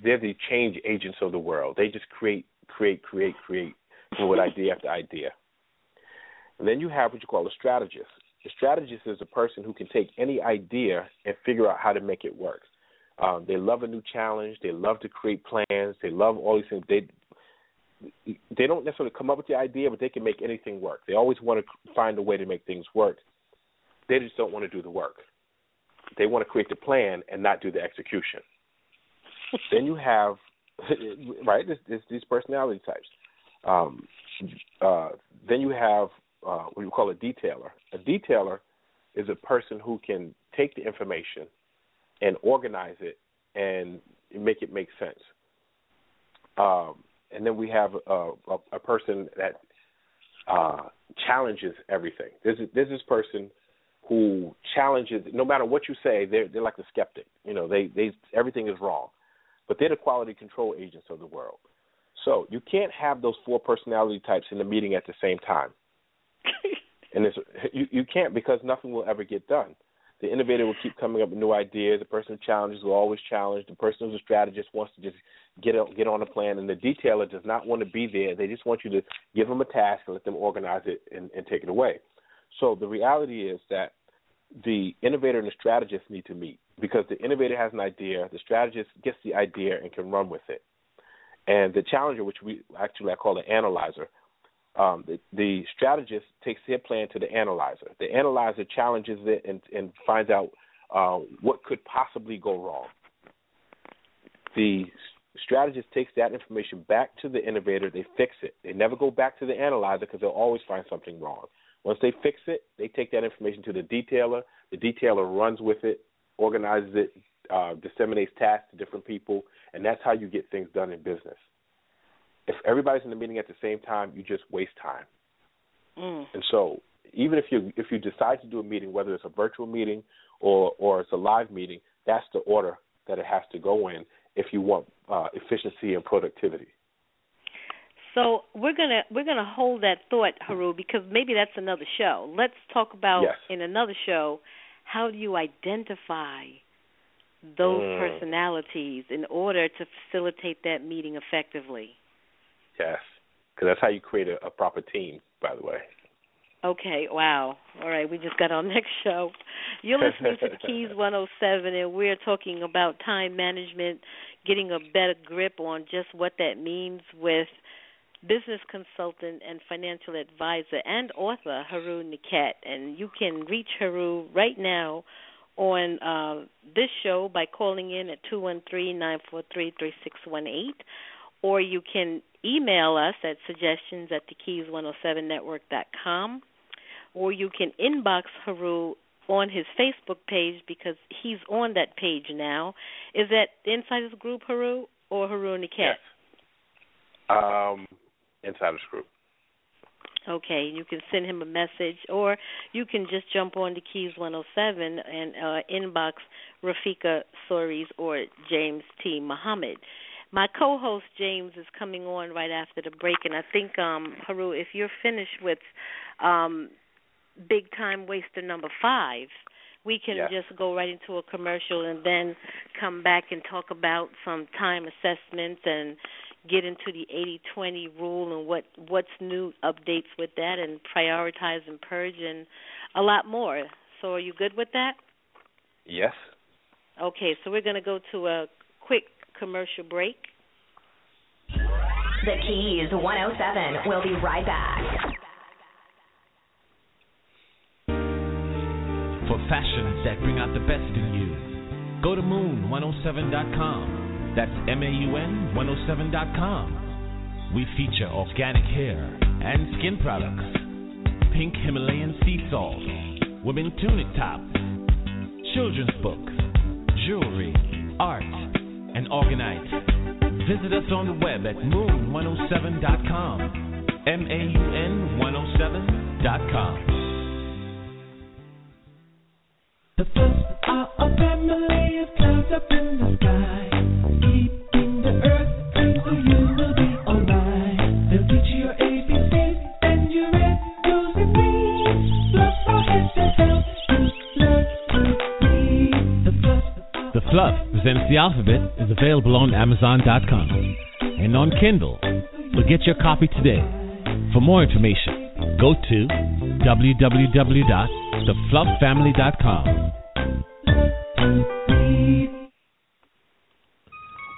Speaker 3: they're the change agents of the world. They just create, create, create, create with idea after idea. And then you have what you call a strategist. A strategist is a person who can take any idea and figure out how to make it work. Um, they love a new challenge. They love to create plans. They love all these things. They they don't necessarily come up with the idea, but they can make anything work. They always want to find a way to make things work. They just don't want to do the work. They want to create the plan and not do the execution. then you have right these personality types. Um, uh, then you have uh, what you call a detailer. A detailer is a person who can take the information and organize it and make it make sense. Um, and then we have a, a, a person that uh, challenges everything. There's there's this person who challenges no matter what you say. They're they're like the skeptic. You know, they they everything is wrong, but they're the quality control agents of the world. So you can't have those four personality types in the meeting at the same time. and it's, you you can't because nothing will ever get done. The innovator will keep coming up with new ideas. The person who challenges will always challenge. The person who's a strategist wants to just get a, get on a plan, and the detailer does not want to be there. They just want you to give them a task and let them organize it and, and take it away. So the reality is that the innovator and the strategist need to meet because the innovator has an idea, the strategist gets the idea and can run with it, and the challenger, which we actually I call the analyzer, um, the, the strategist takes their plan to the analyzer. The analyzer challenges it and, and finds out uh, what could possibly go wrong. The strategist takes that information back to the innovator. They fix it. They never go back to the analyzer because they'll always find something wrong. Once they fix it, they take that information to the detailer. The detailer runs with it, organizes it, uh, disseminates tasks to different people, and that's how you get things done in business if everybody's in the meeting at the same time, you just waste time.
Speaker 2: Mm.
Speaker 3: And so, even if you if you decide to do a meeting, whether it's a virtual meeting or or it's a live meeting, that's the order that it has to go in if you want uh, efficiency and productivity.
Speaker 2: So we're gonna we're gonna hold that thought, Heru, because maybe that's another show. Let's talk about
Speaker 3: yes.
Speaker 2: in another show how do you identify those
Speaker 3: mm.
Speaker 2: personalities in order to facilitate that meeting effectively.
Speaker 3: Yes, because that's how you create a, a proper team. By the way.
Speaker 2: Okay, wow. All right, we just got our next show. You're listening to the Keys 107, and we're talking about time management, getting a better grip on just what that means with business consultant and financial advisor and author Heru Nekhet. And you can reach Heru right now on uh, this show by calling in at 213 943 3618 or you can email us at suggestions at thekeys107network.com, or you can inbox Heru on his Facebook page because he's on that page now. Is that Insiders Group Heru or Heru Nekhet?
Speaker 3: Yes. Um, Insiders Group.
Speaker 2: Okay, you can send him a message, or you can just jump on the Keys 107 and uh, inbox Rafika Sories or James T. Muhammad. My co-host James is coming on right after the break, and I think um, Heru, if you're finished with um, Big Time Waster number five, we can
Speaker 3: yes.
Speaker 2: just go right into a commercial and then come back and talk about some time assessments and get into the 80-20 rule and what what's new updates with that and prioritize and purge and a lot more. So are you good with that?
Speaker 3: Yes.
Speaker 2: Okay, so we're going to go to a quick commercial break.
Speaker 4: The Keys 107. We'll be right back.
Speaker 1: For fashions that bring out the best in you, go to maun107.com. That's M A U N 107.com. we feature organic hair and skin products, pink Himalayan sea salt, women tunic tops, children's books, jewelry, art, and. Visit us on the web at maun107.com. M A U N 107.com.
Speaker 5: The first are a family of clouds up in The
Speaker 1: alphabet is available on Amazon.com and on Kindle. So get your copy today. For more information, go to www.thefluffamily.com.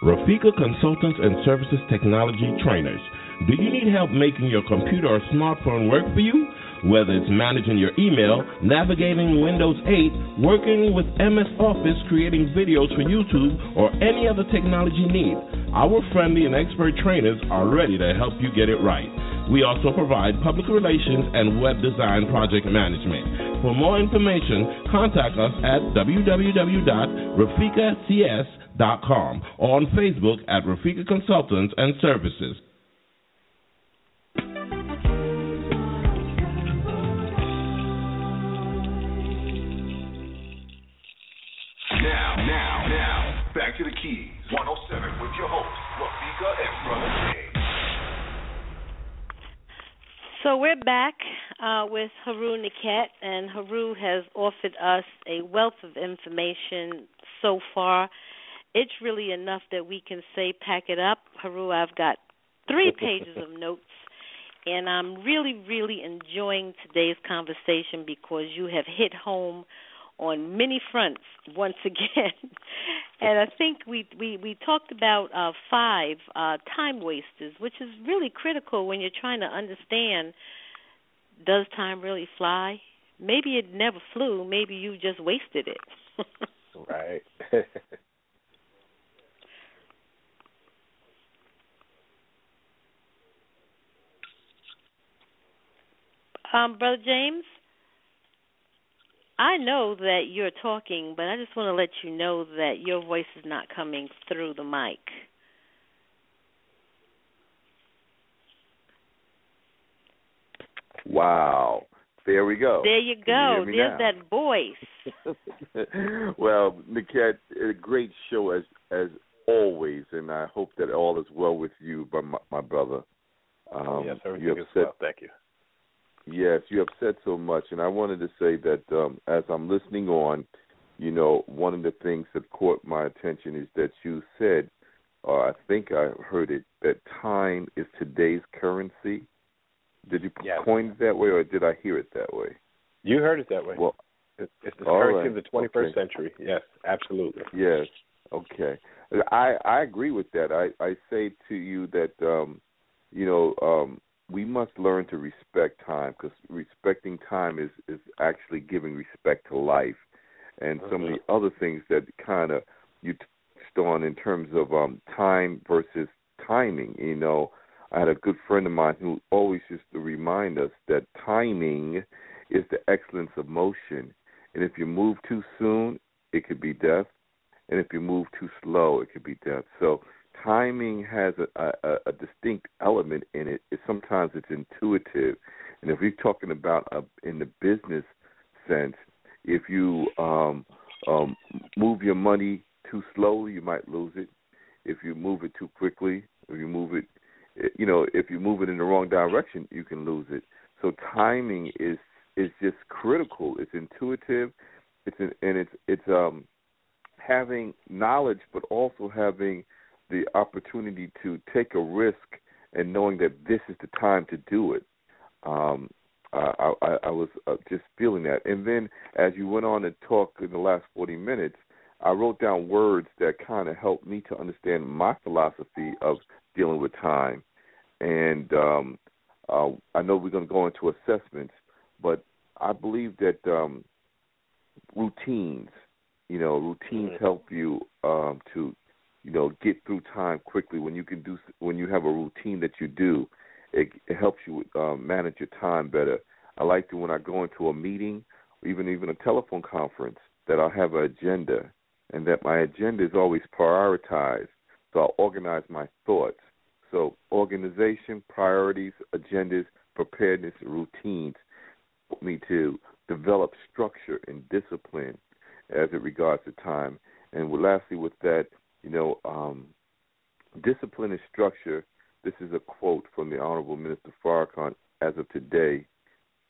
Speaker 6: Rafika Consultants and Services Technology Trainers. Do you need help making your computer or smartphone work for you? Whether it's managing your email, navigating Windows 8, working with MS Office, creating videos for YouTube, or any other technology need, our friendly and expert trainers are ready to help you get it right. We also provide public relations and web design project management. For more information, contact us at www.rafikacs.com or on Facebook at Rafika Consultants and Services.
Speaker 7: Back to the keys. 107 with your host, Rafika and Brother James.
Speaker 2: So we're back uh, with Heru Nekhet, and Heru has offered us a wealth of information so far. It's really enough that we can say pack it up. Heru, I've got three pages of notes, and I'm really, really enjoying today's conversation because you have hit home on many fronts once again. and I think we we we talked about uh, five uh, time wasters, which is really critical when you're trying to understand does time really fly? Maybe it never flew. Maybe you just wasted it.
Speaker 3: right.
Speaker 2: um, Brother James, I know that you're talking, but I just want to let you know that your voice is not coming through the mic.
Speaker 8: Wow. There we go.
Speaker 2: There you go.
Speaker 8: you
Speaker 2: There's
Speaker 8: now?
Speaker 2: that voice.
Speaker 8: well, Nekhet, a great show as as always, and I hope that all is well with you, my, my brother. Um,
Speaker 3: yes, everything
Speaker 8: have
Speaker 3: is
Speaker 8: said,
Speaker 3: well. Thank you.
Speaker 8: Yes, you have said so much, and I wanted to say that um, as I'm listening on, you know, one of the things that caught my attention is that you said, or I think I heard it, that time is today's currency. Did you
Speaker 3: Yes.
Speaker 8: coin it that way, or did I hear it that way?
Speaker 3: You heard it that way.
Speaker 8: Well,
Speaker 3: it's, it's the currency
Speaker 8: right.
Speaker 3: of the 21st
Speaker 8: Okay.
Speaker 3: century. Yes, absolutely.
Speaker 8: Yes. Okay. I I agree with that. I I say to you that um you know um we must learn to respect time because respecting time is is actually giving respect to life. And some of the other things that kind of you touched on in terms of um time versus timing you know i had a good friend of mine who always used to remind us that timing is the excellence of motion. And if you move too soon it could be death. And if you move too slow, it could be death. So timing has a, a, a distinct element in it. it. Sometimes it's intuitive, and if you're talking about uh in the business sense, if you um, um, move your money too slowly, you might lose it. If you move it too quickly, if you move it, eh, you know, if you move it in the wrong direction, you can lose it. So timing is is just critical. It's intuitive. It's an, and it's it's um having knowledge, but also having the opportunity to take a risk and knowing that this is the time to do it. Um, I, I, I was uh, just feeling that. And then as you went on to talk in the last 40 minutes, I wrote down words that kind of helped me to understand my philosophy of dealing with time. And um, uh, I know we're going to go into assessments, but I believe that um, routines, you know, routines help you um, to you know get through time quickly when you can do when you have a routine that you do. It, it helps you um, manage your time better. I like to when i go into a meeting or even even a telephone conference that i'll have an agenda and that my agenda is always prioritized. So i'll organize my thoughts. So organization priorities agendas preparedness routines help me to develop structure and discipline as it regards to time. And lastly with that you know, um, discipline and structure. This is a quote from the Honorable Minister Farrakhan as of today.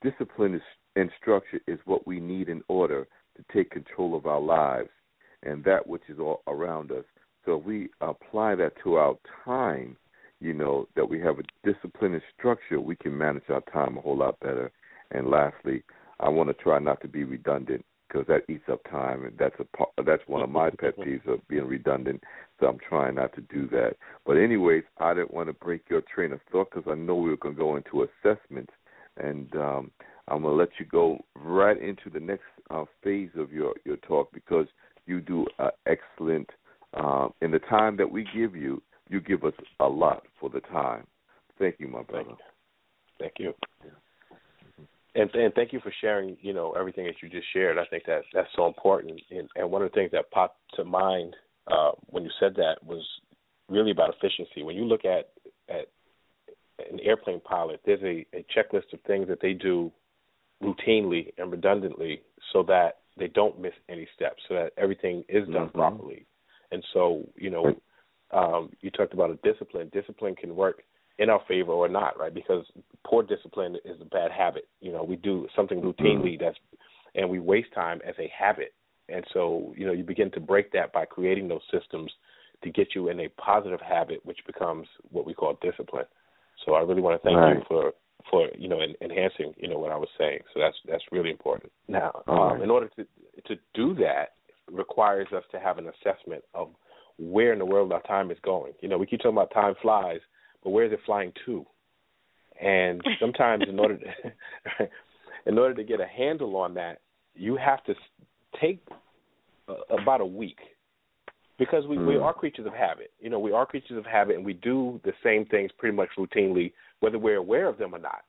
Speaker 8: Discipline is, and structure is what we need in order to take control of our lives and that which is all around us. So if we apply that to our time, you know, that we have a discipline and structure, we can manage our time a whole lot better. And lastly, I want to try not to be redundant because that eats up time, and that's a that's one of my pet peeves of being redundant. So I'm trying not to do that. But anyways, I didn't want to break your train of thought because I know we were going to go into assessments, and um, I'm going to let you go right into the next uh, phase of your your talk because you do uh, excellent. Uh, in the time that we give you, you give us a lot for the time. Thank you, my brother.
Speaker 3: Thank you. Thank you and and thank you for sharing you know everything that you just shared. I think that that's so important. And, and one of the things that popped to mind uh, when you said that was really about efficiency. When you look at at an airplane pilot there's a, a checklist of things that they do routinely and redundantly so that they don't miss any steps so that everything is done
Speaker 8: mm-hmm.
Speaker 3: properly. And so you know um, you talked about a discipline. Discipline can work in our favor or not, right? Because poor discipline is a bad habit. You know, we do something routinely that's, and we waste time as a habit. And so, you know, you begin to break that by creating those systems to get you in a positive habit, which becomes what we call discipline. So I really want to thank
Speaker 8: right.
Speaker 3: you for for you know en- enhancing you know what I was saying. So that's that's really important. Now, um,
Speaker 8: right.
Speaker 3: in order to to do that, requires us to have an assessment of where in the world our time is going. You know, we keep talking about time flies, but where is it flying to? And sometimes, in order to, in order to get a handle on that, you have to take about a week because we mm. we are creatures of habit. You know, we are creatures of habit, and we do the same things pretty much routinely, whether we're aware of them or not.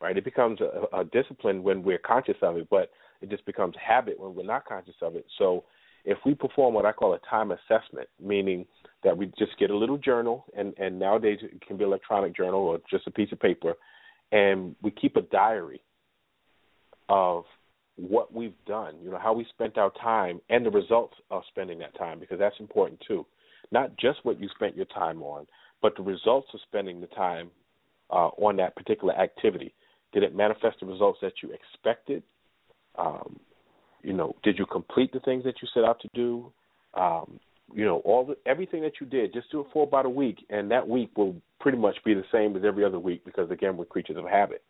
Speaker 3: Right? It becomes a, a discipline when we're conscious of it, but it just becomes habit when we're not conscious of it. So, if we perform what I call a time assessment, meaning that we just get a little journal, and and nowadays it can be electronic journal or just a piece of paper, and we keep a diary of what we've done, you know, how we spent our time and the results of spending that time because that's important too. Not just what you spent your time on, but the results of spending the time uh, on that particular activity. Did it manifest the results that you expected? Um, you know, did you complete the things that you set out to do? Um, you know all the everything that you did just do it for about a week and that week will pretty much be the same as every other week because again we're creatures of habit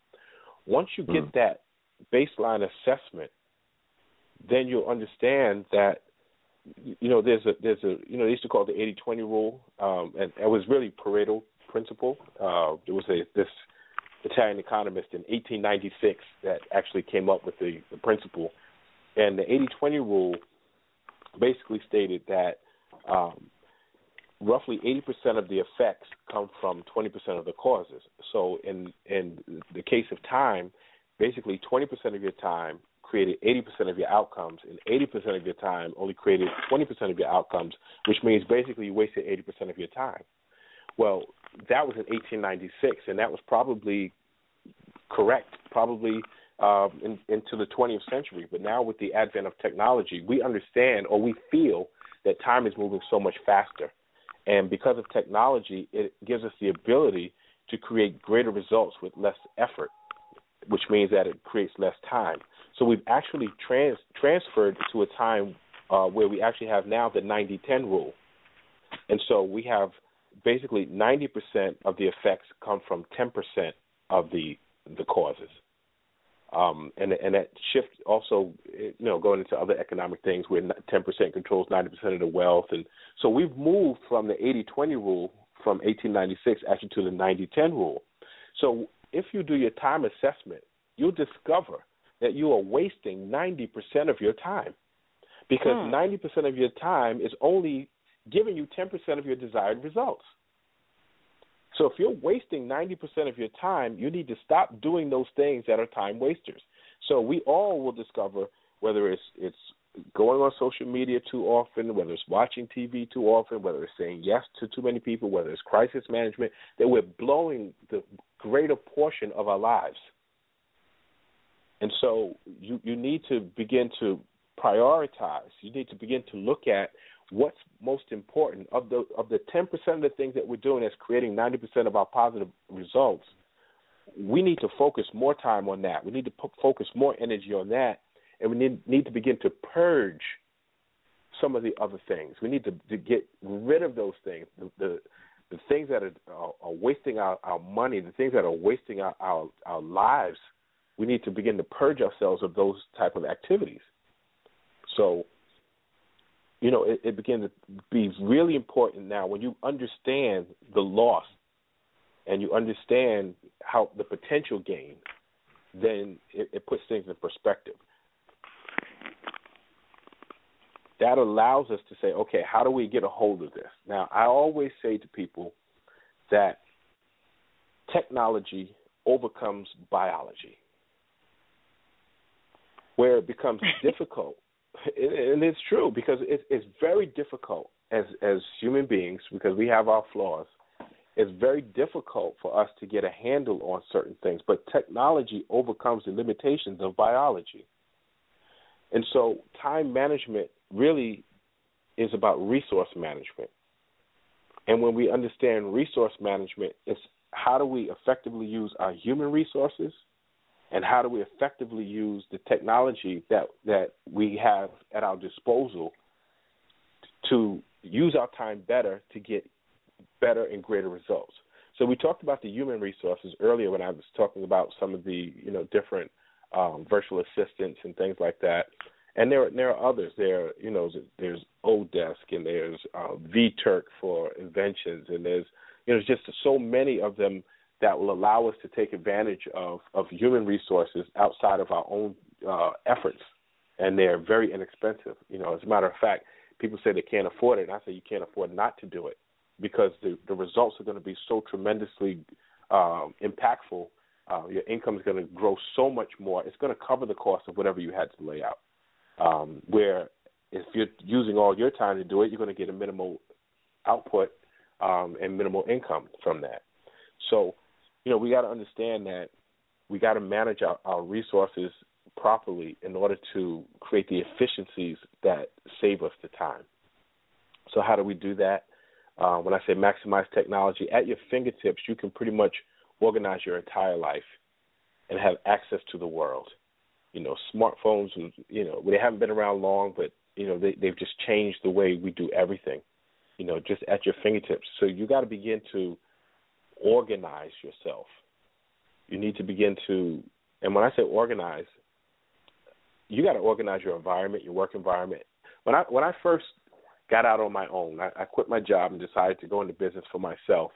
Speaker 3: once you get mm. that baseline assessment then you'll understand that you know there's a there's a you know they used to call it the eighty twenty rule um and it was really pareto principle uh there was a this italian economist in 1896 that actually came up with the, the principle and the 80 20 rule basically stated that um, roughly 80% of the effects come from 20% of the causes. So in in the case of time, basically 20% of your time created 80% of your outcomes, and 80% of your time only created 20% of your outcomes, which means basically you wasted 80% of your time. Well, that was in 1896, and that was probably correct, probably um, in, into the 20th century. But now with the advent of technology, we understand or we feel that time is moving so much faster. And because of technology, it gives us the ability to create greater results with less effort, which means that it creates less time. So we've actually trans- transferred to a time uh, where we actually have now the 90 10 rule. And so we have basically 90% of the effects come from 10% of the the causes. Um, and and that shift also, you know, going into other economic things where 10% controls 90% of the wealth, and so we've moved from the 80-20 rule from 1896 actually to the 90-10 rule. So if you do your time assessment, you'll discover that you are wasting 90% of your time because hmm. 90% of your time is only giving you 10% of your desired results. So if you're wasting 90% of your time, you need to stop doing those things that are time wasters. So we all will discover whether it's it's going on social media too often, whether it's watching TV too often, whether it's saying yes to too many people, whether it's crisis management, that we're blowing the greater portion of our lives. And so you you need to begin to prioritize. You need to begin to look at what's most important of the of the 10% of the things that we're doing that's creating 90% of our positive results. We need to focus more time on that. We need to p- focus more energy on that, and we need need to begin to purge some of the other things. We need to, to get rid of those things, the the, the things that are, are, are wasting our, our money, the things that are wasting our, our our lives. We need to begin to purge ourselves of those type of activities. So, you know, it, it begins to be really important now when you understand the loss and you understand how the potential gain, then it, it puts things in perspective. That allows us to say, okay, how do we get a hold of this? Now, I always say to people that technology overcomes biology. Where it becomes difficult and it's true because it's it's very difficult as as human beings because we have our flaws. It's very difficult for us to get a handle on certain things, but technology overcomes the limitations of biology. And so, time management really is about resource management. And when we understand resource management, it's how do we effectively use our human resources and how do we effectively use the technology that that we have at our disposal to use our time better to get better and greater results. So we talked about the human resources earlier when I was talking about some of the you know different um, virtual assistants and things like that. And there there are others. There you know there's Odesk and there's uh, vTurk for inventions and there's you know there's just so many of them that will allow us to take advantage of, of human resources outside of our own uh, efforts, and they're very inexpensive. You know, as a matter of fact, people say they can't afford it, and I say you can't afford not to do it because the the results are going to be so tremendously um, impactful. Uh, your income is going to grow so much more. It's going to cover the cost of whatever you had to lay out. Um, where if you're using all your time to do it, you're going to get a minimal output um, and minimal income from that. So you know, we got to understand that we got to manage our, our resources properly in order to create the efficiencies that save us the time. So, how do we do that? Uh, when I say maximize technology, at your fingertips, you can pretty much organize your entire life and have access to the world. You know, smartphones, you know, they haven't been around long, but you know, they, they've just changed the way we do everything. You know, just at your fingertips. So you got to begin to organize yourself. You need to begin to, and when I say organize, you got to organize your environment, your work environment. When I when I first got out on my own, I, I quit my job and decided to go into business for myself.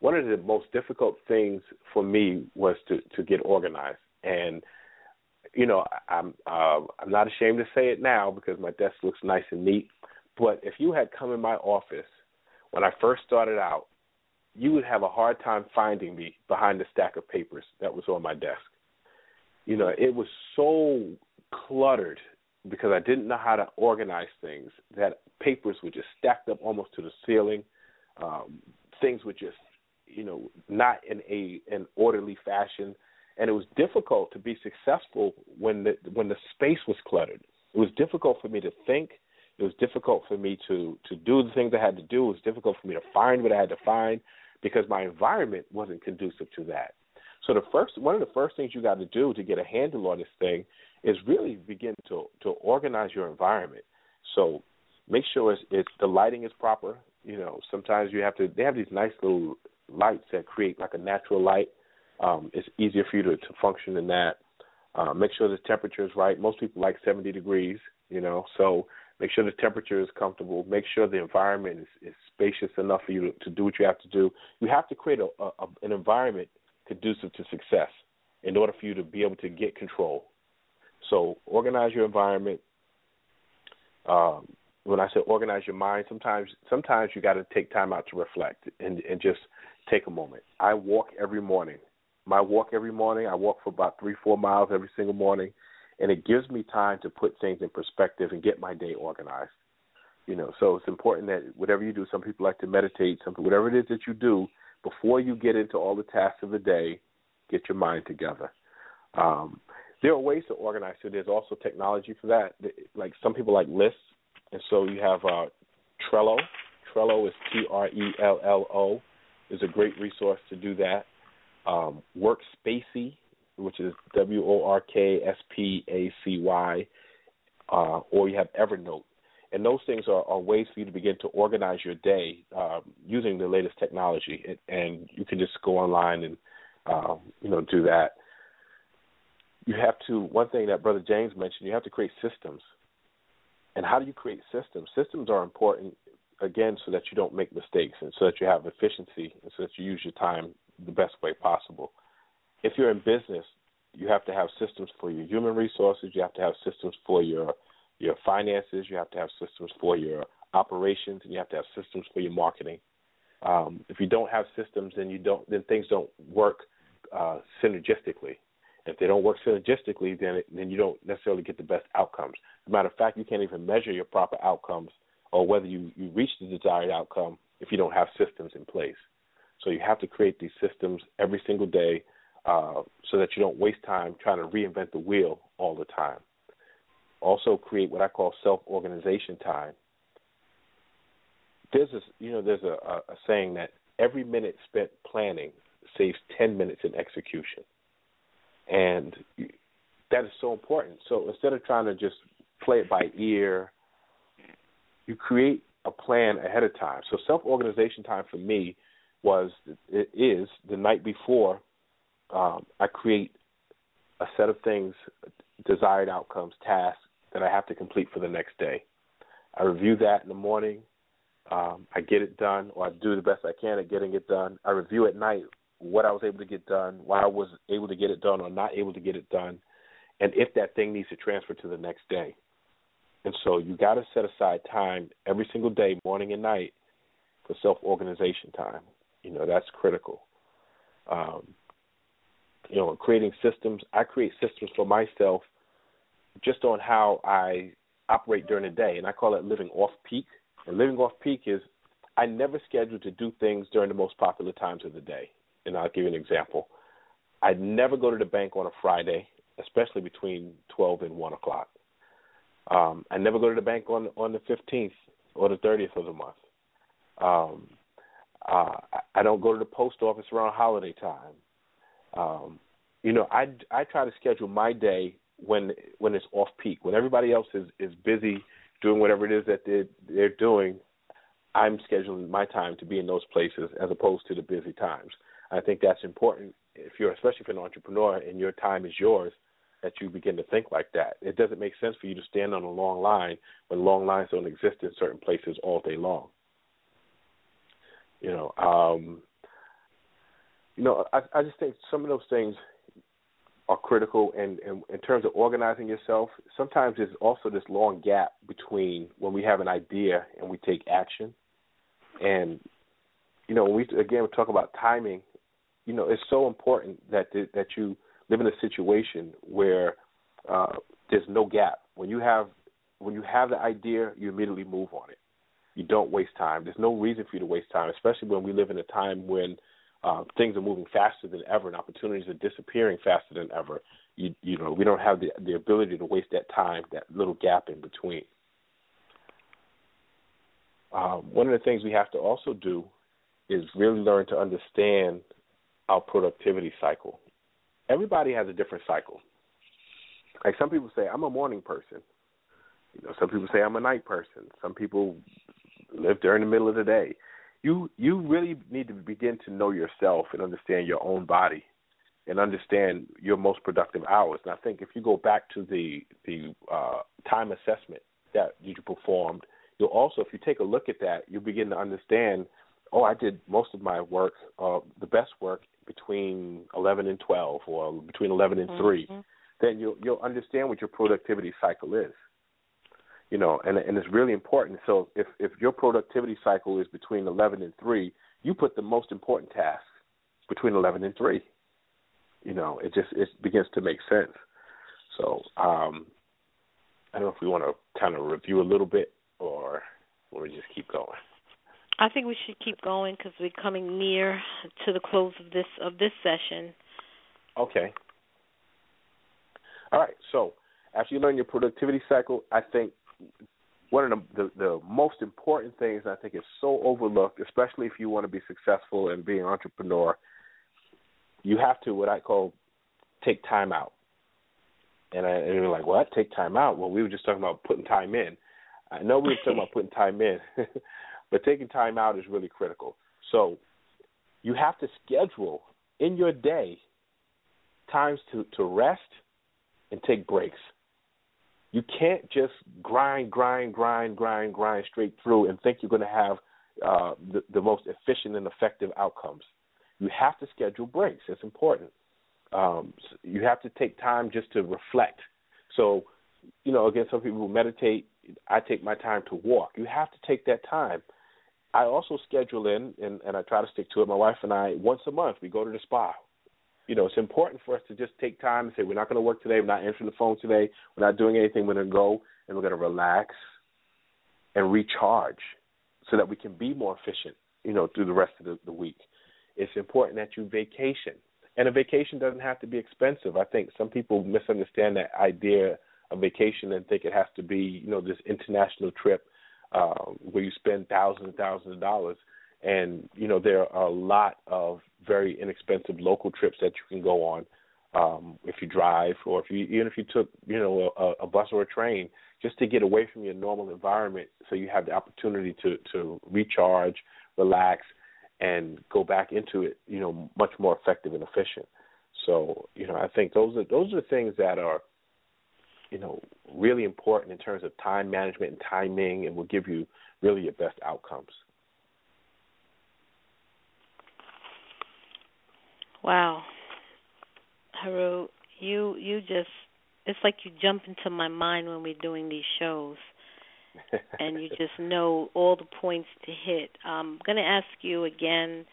Speaker 3: One of the most difficult things for me was to to get organized, and you know I'm uh, I'm not ashamed to say it now because my desk looks nice and neat. But if you had come in my office when I first started out you would have a hard time finding me behind the stack of papers that was on my desk. You know, it was so cluttered because I didn't know how to organize things that papers were just stacked up almost to the ceiling. Um, things were just, you know, not in a an orderly fashion, and it was difficult to be successful when the when the space was cluttered. It was difficult for me to think. It was difficult for me to to do the things I had to do. It was difficult for me to find what I had to find because my environment wasn't conducive to that. So the first one of the first things you got to do to get a handle on this thing is really begin to to organize your environment. So make sure it's, it's the lighting is proper. You know, sometimes you have to. They have these nice little lights that create like a natural light. Um, it's easier for you to, to function in that. Uh, make sure the temperature is right. Most people like 70 degrees. You know, so Make sure the temperature is comfortable. Make sure the environment is, is spacious enough for you to, to do what you have to do. You have to create a, a, an environment conducive to success in order for you to be able to get control. So organize your environment. Um, when I say organize your mind, sometimes sometimes you got to take time out to reflect and and just take a moment. I walk every morning. My walk every morning, I walk for about three four miles every single morning, and it gives me time to put things in perspective and get my day organized. You know, so it's important that whatever you do, some people like to meditate, something whatever it is that you do, before you get into all the tasks of the day, get your mind together. Um, there are ways to organize. So there's also technology for that. Like some people like lists, and so you have uh, Trello. Trello is T R E L L O. is a great resource to do that. Um, Workspacy, which is W O R K S P A C Y, uh, or you have Evernote. And those things are, are ways for you to begin to organize your day um, using the latest technology. And you can just go online and um, you know do that. You have to. One thing that Brother James mentioned, you have to create systems. And how do you create systems? Systems are important again so that you don't make mistakes and so that you have efficiency and so that you use your time the best way possible. If you're in business, you have to have systems for your human resources, you have to have systems for your your finances, you have to have systems for your operations, and you have to have systems for your marketing. Um, if you don't have systems, then you don't then things don't work uh, synergistically. If they don't work synergistically, then it, then you don't necessarily get the best outcomes. As a matter of fact, you can't even measure your proper outcomes or whether you, you reach the desired outcome if you don't have systems in place. So you have to create these systems every single day uh, so that you don't waste time trying to reinvent the wheel all the time. Also, create what I call self-organization time. There's a, you know there's a, a, a saying that every minute spent planning saves ten minutes in execution, and that is so important. So instead of trying to just play it by ear, you create a plan ahead of time. So self-organization time for me was it is the night before um, I create a set of things, desired outcomes, tasks that I have to complete for the next day. I review that in the morning. Um, I get it done, or I do the best I can at getting it done. I review at night what I was able to get done, why I was able to get it done or not able to get it done, and if that thing needs to transfer to the next day. And so you got to set aside time every single day, morning and night, for self organization time. You know, that's critical. Um, you know, creating systems. I create systems for myself just on how I operate during the day, and I call it living off peak. And living off peak is I never schedule to do things during the most popular times of the day. And I'll give you an example. I never go to the bank on a Friday, especially between 12 and 1 o'clock. Um, I never go to the bank on on the 15th or the 30th of the month. Um, uh, I don't go to the post office around holiday time. Um, you know, I I try to schedule my day when when it's off peak, when everybody else is is busy doing whatever it is that they're they're doing. I'm scheduling my time to be in those places as opposed to the busy times. I think that's important if you're especially if you're an entrepreneur and your time is yours that you begin to think like that. It doesn't make sense for you to stand on a long line when long lines don't exist in certain places all day long. You know, um, you know, I, I just think some of those things are critical, and, and in terms of organizing yourself, sometimes there's also this long gap between when we have an idea and we take action. And you know, when we again we talk about timing, you know, it's so important that that you live in a situation where uh, there's no gap. When you have when you have the idea, you immediately move on it. You don't waste time. There's no reason for you to waste time, especially when we live in a time when uh, things are moving faster than ever and opportunities are disappearing faster than ever. You you know we don't have the the ability to waste that time, that little gap in between. Um, one of the things we have to also do is really learn to understand our productivity cycle everybody has a different cycle. Like some people say, I'm a morning person. You know, some people say I'm a night person. Some people live during the middle of the day. You you really need to begin to know yourself and understand your own body and understand your most productive hours. And I think if you go back to the the uh, time assessment that you performed, you'll also, if you take a look at that, you'll begin to understand. Oh, I did most of my work, uh, the best work between 11 and 12 or between 11 and 3, mm-hmm. then you'll you'll understand what your productivity cycle is. You know, and and it's really important. So if if your productivity cycle is between 11 and 3, you put the most important tasks between 11 and 3. You know, it just it begins to make sense. So um, I don't know if we want to kind of review a little bit or or we just keep going.
Speaker 2: I think we should keep going because we're coming near to the close of this of this session.
Speaker 3: Okay. All right. So after you learn your productivity cycle, I think one of the, the the most important things I think is so overlooked, especially if you want to be successful and be an entrepreneur, you have to what I call take time out. And, I, and you're like, what? Take time out? Well, we were just talking about putting time in. I know we were talking about putting time in, but taking time out is really critical. So you have to schedule in your day times to, to rest and take breaks. You can't just grind, grind, grind, grind, grind straight through and think you're going to have uh, the, the most efficient and effective outcomes. You have to schedule breaks. It's important. Um, you have to take time just to reflect. So, you know, again, some people meditate. I take my time to walk. You have to take that time. I also schedule in, and, and I try to stick to it. My wife and I, once a month, we go to the spa you know, it's important for us to just take time and say, we're not going to work today. We're not answering the phone today. We're not doing anything. We're going to go and we're going to relax and recharge so that we can be more efficient, you know, through the rest of the, the week. It's important that you vacation. And a vacation doesn't have to be expensive. I think some people misunderstand that idea of vacation and think it has to be, you know, this international trip uh, where you spend thousands and thousands of dollars. And you know there are a lot of very inexpensive local trips that you can go on um, if you drive, or if you even if you took you know a, a bus or a train, just to get away from your normal environment, so you have the opportunity to to recharge, relax, and go back into it, you know, much more effective and efficient. So you know, I think those are those are things that are you know really important in terms of time management and timing, and will give you really your best outcomes.
Speaker 2: Wow. Heru, you you just it's like you jump into my mind when we're doing these shows. and you just know all the points to hit. I'm going to ask you again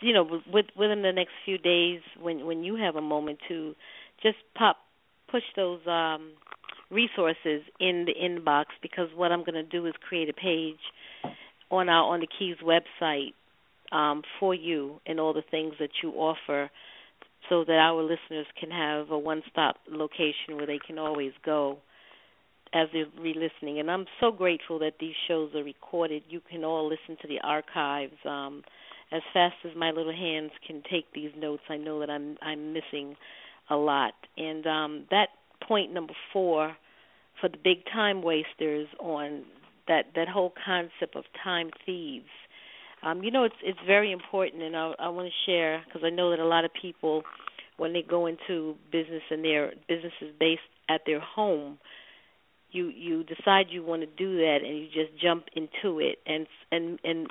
Speaker 2: you know with within the next few days when when you have a moment to just pop push those um resources in the inbox because what I'm going to do is create a page on our on the Keys website um, for you and all the things that you offer so that our listeners can have a one stop location where they can always go as they're re listening. And I'm so grateful that these shows are recorded. You can all listen to the archives. Um, as fast as my little hands can take these notes, I know that I'm I'm missing a lot. And um, that point number four for the big time wasters on that that whole concept of time thieves um, you know, it's it's very important, and I, I want to share because I know that a lot of people, when they go into business and their business is based at their home, you you decide you want to do that, and you just jump into it, and and and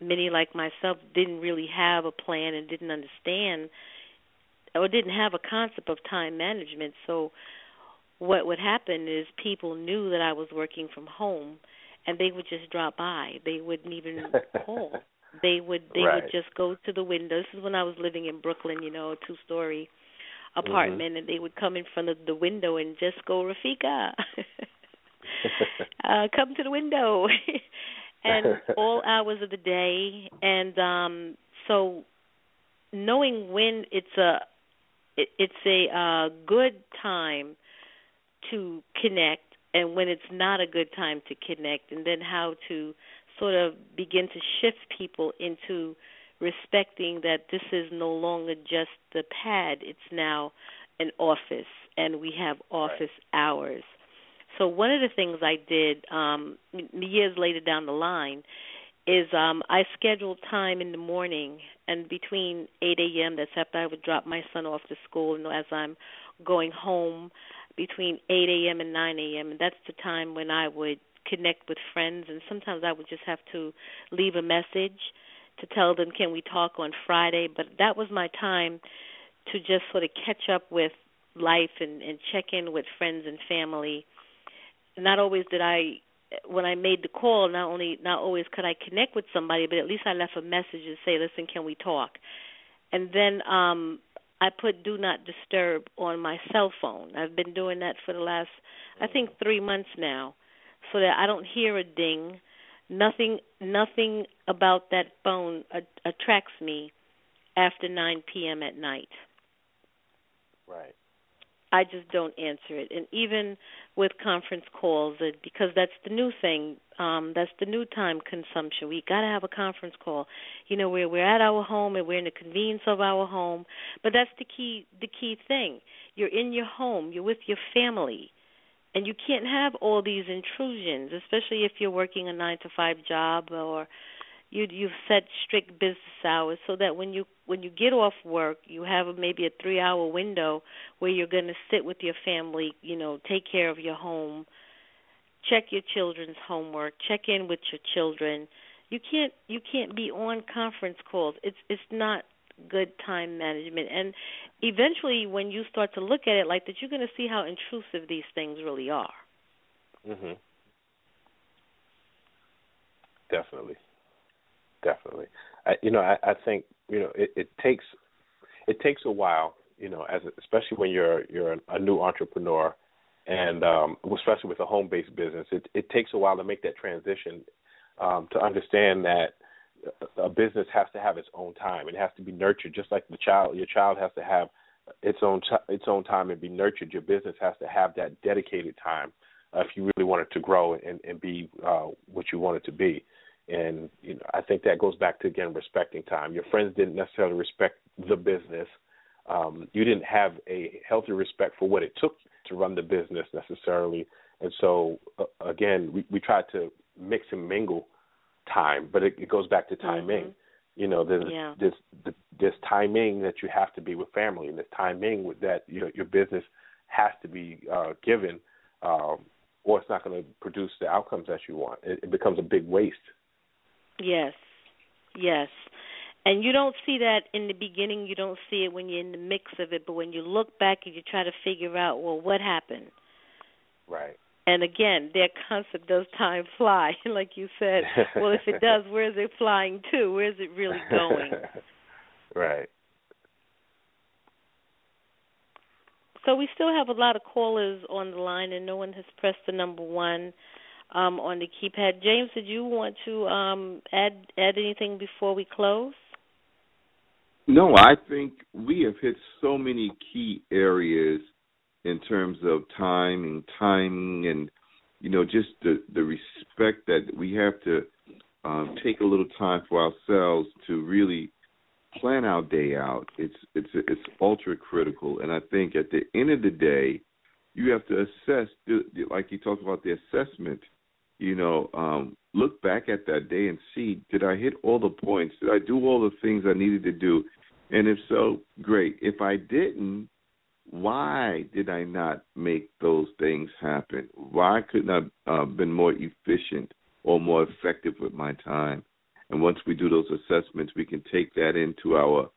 Speaker 2: many like myself didn't really have a plan and didn't understand or didn't have a concept of time management. So what would happen is people knew that I was working from home and they would just drop by. They wouldn't even call. They would they
Speaker 3: right.
Speaker 2: would just go to the window. This is when I was living in Brooklyn, you know, a two story apartment
Speaker 3: mm-hmm.
Speaker 2: and they would come in front of the window and just go, Rafika uh come to the window and all hours of the day and um so knowing when it's a it, it's a uh good time to connect and when it's not a good time to connect and then how to sort of begin to shift people into respecting that this is no longer just the pad, it's now an office and we have office right. hours. So one of the things I did um years later down the line is um I scheduled time in the morning and between 8 a.m. that's after I would drop my son off to school and as I'm going home between 8 a.m. and 9 a.m. and that's the time when I would connect with friends and sometimes I would just have to leave a message to tell them can we talk on Friday but that was my time to just sort of catch up with life and and check in with friends and family not always did I when I made the call, not only not always could I connect with somebody, but at least I left a message and say, "Listen, can we talk?" And then um I put do not disturb on my cell phone. I've been doing that for the last I think 3 months now so that I don't hear a ding. Nothing nothing about that phone a- attracts me after 9 p.m. at night.
Speaker 3: Right.
Speaker 2: I just don't answer it. And even with conference calls, it, because that's the new thing. Um, that's the new time consumption. We got to have a conference call. You know, we're we're at our home and we're in the convenience of our home. But that's the key. The key thing. You're in your home. You're with your family, and you can't have all these intrusions, especially if you're working a nine to five job or you you've set strict business hours so that when you when you get off work you have maybe a three hour window where you're going to sit with your family you know take care of your home check your children's homework check in with your children. You can't you can't be on conference calls. It's it's not good time management and eventually when you start to look at it like that you're going to see how intrusive these things really are
Speaker 3: mhm definitely definitely. I, you know, I, I think you know it, it takes it takes a while. You know, as especially when you're you're a new entrepreneur, and um, especially with a home-based business, it it takes a while to make that transition um, to understand that a business has to have its own time. It has to be nurtured, just like the child. Your child has to have its own its own time and be nurtured. Your business has to have that dedicated time uh, if you really want it to grow and, and be uh, what you want it to be and you know I think that goes back to again respecting time. Your friends didn't necessarily respect the business. Um, you didn't have a healthy respect for what it took to run the business necessarily, and so uh, again we, we tried to mix and mingle time, but it, it goes back to timing.
Speaker 2: Mm-hmm.
Speaker 3: You know, there's
Speaker 2: yeah.
Speaker 3: this this timing that you have to be with family, and this timing with that you know, your business has to be uh, given, um, or it's not going to produce the outcomes that you want. It, it becomes a big waste.
Speaker 2: Yes. Yes. And you don't see that in the beginning, you don't see it when you're in the mix of it, but when you look back and you try to figure out, well, what happened?
Speaker 3: Right.
Speaker 2: And again, their concept does time fly, like you said. Well, if it does, where is it flying to? Where is it really going?
Speaker 3: right.
Speaker 2: So we still have a lot of callers on the line, and no one has pressed the number one um, on the keypad. James, did you want to um, add add anything before we close?
Speaker 8: No, I think we have hit so many key areas in terms of time and timing and you know just the the respect that we have to um, take a little time for ourselves to really plan our day out. It's it's it's ultra critical, and I think at the end of the day, you have to assess, like you talked about the assessment you know, um, look back at that day and see did I hit all the points? Did I do all the things I needed to do? And if so, great. If I didn't, why did I not make those things happen? Why couldn't I have uh, been more efficient or more effective with my time? And once we do those assessments, we can take that into our,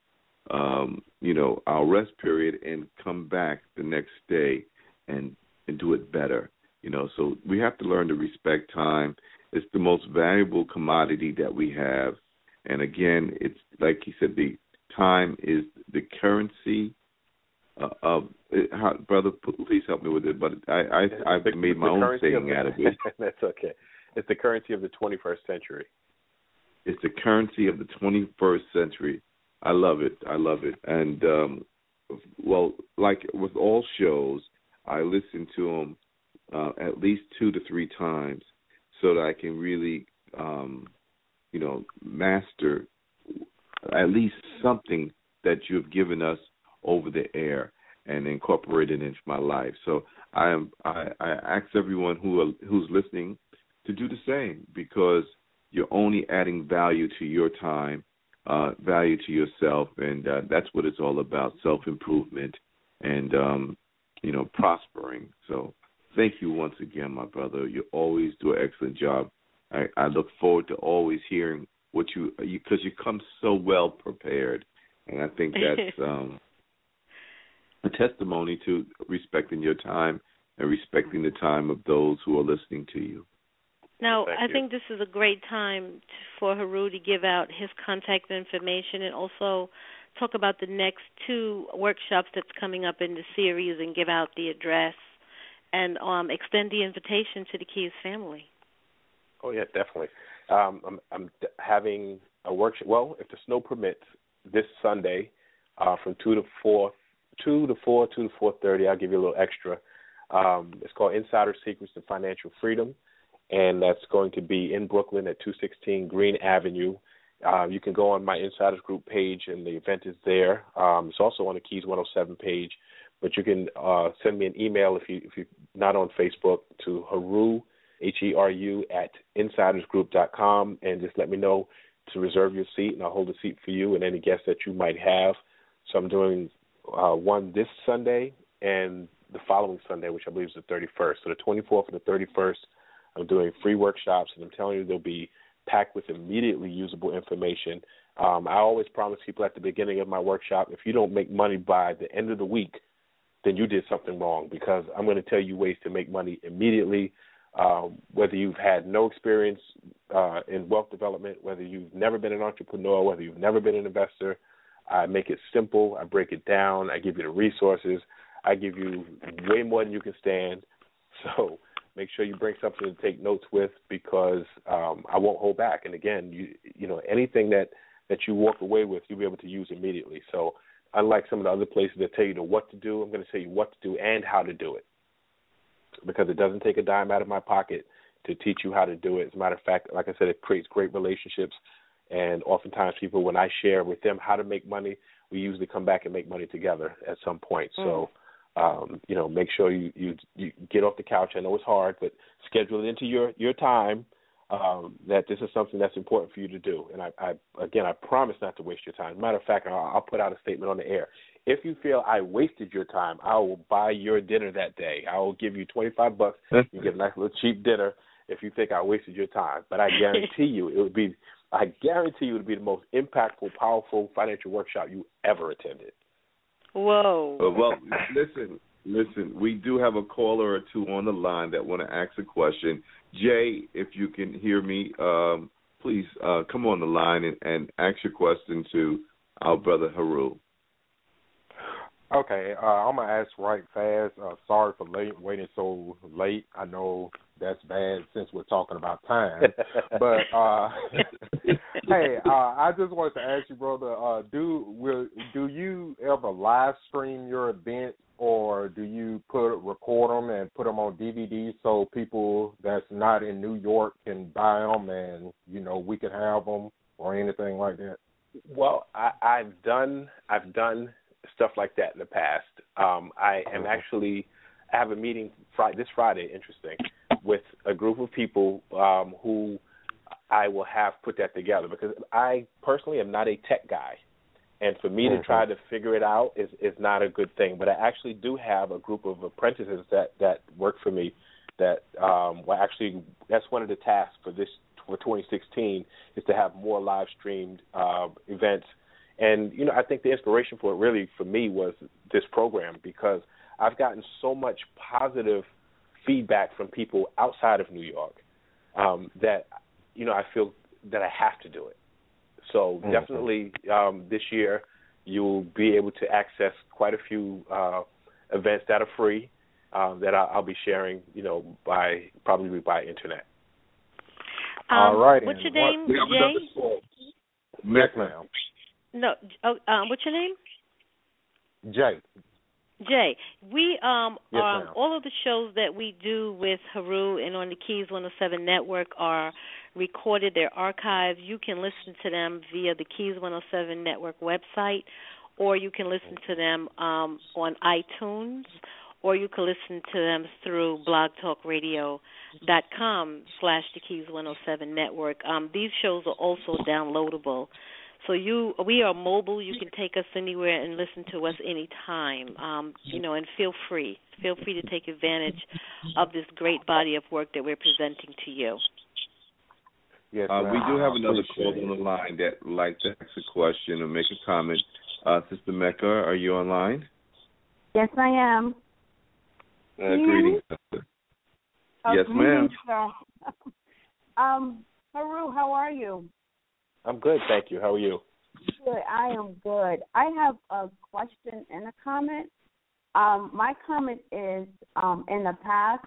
Speaker 8: um, you know, our rest period and come back the next day and and do it better. You know, so we have to learn to respect time. It's the most valuable commodity that we have. And again, it's like he said, the time is the currency uh, of how, brother. Please help me with it. But I, I I've made my own saying out of it.
Speaker 3: That's okay. It's the currency of the 21st century.
Speaker 8: It's the currency of the 21st century. I love it. I love it. And um well, like with all shows, I listen to them uh, at least two to three times so that I can really, um, you know, master at least something that you've given us over the air and incorporate it into my life. So I am I, I ask everyone who are, who's listening to do the same because you're only adding value to your time, uh, value to yourself, and uh, that's what it's all about: self improvement and um, you know prospering. So thank you once again, my brother. You always do an excellent job. I, I look forward to always hearing what you because you, you come so well prepared, and I think that's um, a testimony to respecting your time and respecting the time of those who are listening to you.
Speaker 2: Now,
Speaker 3: Thank
Speaker 2: I
Speaker 3: you.
Speaker 2: think this is a great time t- for Heru to give out his contact information and also talk about the next two workshops that's coming up in the series and give out the address and um, extend the invitation to the Keys family.
Speaker 3: Oh yeah, definitely. Um, I'm, I'm d- having a workshop. Well, if the snow permits, this Sunday, uh, from two to four, two to four, two to four thirty. I'll give you a little extra. Um, it's called Insider Secrets to Financial Freedom, and that's going to be in Brooklyn at 216 Greene Avenue. Uh, you can go on my Insiders Group page, and the event is there. Um, it's also on the Keys 107 page, but you can uh, send me an email if you if you're not on Facebook to Heru H E R U at insidersgroup.com and just let me know to reserve your seat and I'll hold a seat for you and any guests that you might have. So I'm doing uh, one this Sunday and the following Sunday, which I believe is the 31st. So the 24th and the 31st, I'm doing free workshops and I'm telling you they'll be packed with immediately usable information. Um, I always promise people at the beginning of my workshop, if you don't make money by the end of the week, then you did something wrong because I'm going to tell you ways to make money immediately um, whether you've had no experience uh, in wealth development, whether you've never been an entrepreneur, whether you've never been an investor, I make it simple. I break it down. I give you the resources. I give you way more than you can stand. So make sure you bring something to take notes with because um, I won't hold back. And again, you you know anything that that you walk away with, you'll be able to use immediately. So unlike some of the other places that tell you what to do, I'm going to tell you what to do and how to do it because it doesn't take a dime out of my pocket to teach you how to do it. As a matter of fact, like I said, it creates great relationships. And oftentimes, people, when I share with them how to make money, we usually come back and make money together at some point. So, um, you know, make sure you, you you get off the couch. I know it's hard, but schedule it into your your time. Um, that this is something that's important for you to do. And I, I again, I promise not to waste your time. Matter of fact, I'll, I'll put out a statement on the air. If you feel I wasted your time, I will buy your dinner that day. I will give you twenty five bucks. You get a nice little cheap dinner if you think I wasted your time. But I guarantee you, it would be. I guarantee you, it would be the most impactful, powerful financial workshop you ever attended.
Speaker 2: Whoa.
Speaker 8: Uh, well, listen, listen. We do have a caller or two on the line that want to ask a question. Jay, if you can hear me, um, please uh, come on the line and, and ask your question to our brother Heru.
Speaker 9: Okay, uh, I'm gonna ask right fast. Uh, sorry for late, waiting so late. I know that's bad since we're talking about time. but uh, hey, uh, I just wanted to ask you, brother. Uh, do will do you ever live stream your events, or do you put record them and put them on DVD so people that's not in New York can buy them, and you know we can have them or anything like that?
Speaker 3: Well, I, I've done I've done stuff like that in the past. Um, I am actually I have a meeting Friday, this Friday. Interesting, with a group of people um, who I will have put that together because I personally am not a tech guy, and for me to try to figure it out is is not a good thing. But I actually do have a group of apprentices that that work for me. That um, well, actually that's one of the tasks for this for 2016 is to have more live streamed uh, events. And you know, I think the inspiration for it really for me was this program because I've gotten so much positive feedback from people outside of New York um, that you know I feel that I have to do it. So
Speaker 9: Mhm.
Speaker 3: definitely um, this year you'll be able to access quite a few uh, events that are free um, that I'll, I'll be sharing. You know, by probably by internet.
Speaker 2: Um,
Speaker 9: All right,
Speaker 2: What's your
Speaker 9: and what-
Speaker 2: name,
Speaker 8: We
Speaker 2: Jay?
Speaker 8: call.
Speaker 9: Yes, ma'am.
Speaker 2: No. Oh, um, what's your name?
Speaker 9: Jay.
Speaker 2: Jay, we um
Speaker 9: Yes,
Speaker 2: um
Speaker 9: ma'am.
Speaker 2: all of the shows that we do with Heru and on the Keys 107 network are recorded. They're archived. You can listen to them via the Keys 107 network website, or you can listen to them um on iTunes, or you can listen to them through blogtalkradio.com slash the Keys 107 network. Um, these shows are also downloadable. So you, we are mobile. You can take us anywhere and listen to us anytime. Um, you know, and feel free, feel free to take advantage of this great body of work that we're presenting to you.
Speaker 9: Yes,
Speaker 8: Uh, we do have another
Speaker 9: appreciate
Speaker 8: caller on the line that would like to ask a question or make a comment. Uh, Sister Mecca, are you online?
Speaker 10: Yes, I am.
Speaker 8: Uh,
Speaker 10: Can you
Speaker 8: greetings.
Speaker 10: me?
Speaker 8: sister.
Speaker 10: Oh,
Speaker 8: Yes, ma'am.
Speaker 10: greetings, sir. um, Heru, how are you?
Speaker 3: I'm good, thank you. How are you?
Speaker 10: Good. I am good. I have a question and a comment. Um, my comment is um, in the past,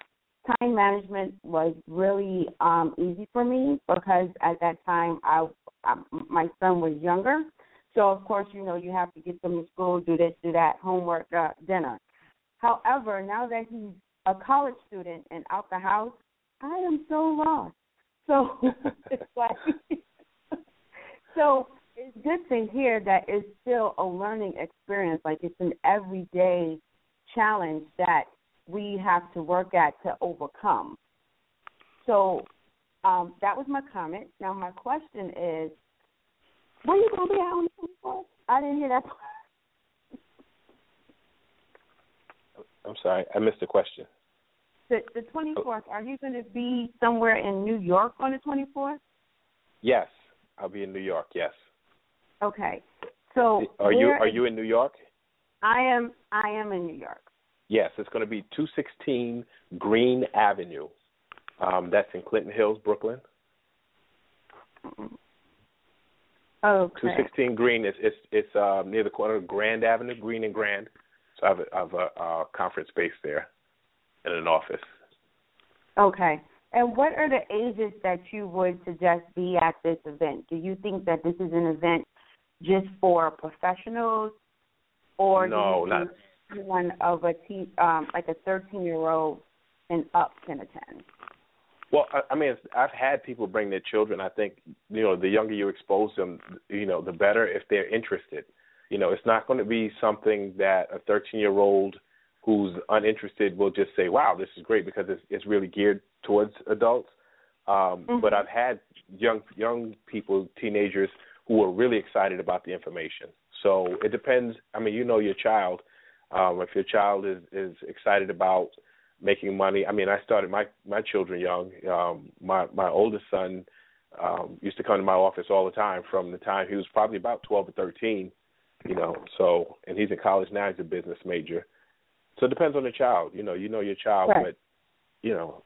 Speaker 10: time management was really um, easy for me because at that time I, I my son was younger. So of course, you know, you have to get them to school, do this, do that, homework, uh, dinner. However, now that he's a college student and out the house, I am so lost. So it's like so it's good to hear that it's still a learning experience. Like it's an everyday challenge that we have to work at to overcome. So um, that was my comment. Now my question is, where are you gonna be at on the twenty fourth? I didn't hear that.
Speaker 3: I'm sorry, I missed the question.
Speaker 10: The the twenty fourth. Are you going to be somewhere in New York on the twenty fourth?
Speaker 3: Yes, I'll be in New York. Yes.
Speaker 10: Okay. So
Speaker 3: Are you are you in New York?
Speaker 10: I am. I am in New York.
Speaker 3: Yes, it's going to be 216 Greene Avenue. Um, that's in Clinton Hills, Brooklyn.
Speaker 10: Okay.
Speaker 3: 216 Green is it's it's um, near the corner of Grand Avenue, Greene and Grand. So I have a, I have a, uh conference space there and an office.
Speaker 10: Okay. And what are the ages that you would suggest be at this event? Do you think that this is an event just for professionals, or
Speaker 3: No,
Speaker 10: do you
Speaker 3: not-
Speaker 10: one of a teen, um, like a thirteen year old and up can attend?
Speaker 3: Well, I, I mean, I've had people bring their children. I think you know, the younger you expose them, you know, the better if they're interested. You know, it's not going to be something that a 13 year old who's uninterested will just say, "Wow, this is great," because it's it's really geared towards adults. Um,
Speaker 10: Mhm.
Speaker 3: But I've had young young people, teenagers, who are really excited about the information. So it depends. I mean, you know your child. Um, if your child is is excited about making money, I mean, I started my my children young. Um, my my oldest son um, used to come to my office all the time from the time he was probably about twelve or thirteen. You know, so and he's in college now. He's a business major. So it depends on the child. You know, you know your child,
Speaker 10: Right.
Speaker 3: but you know,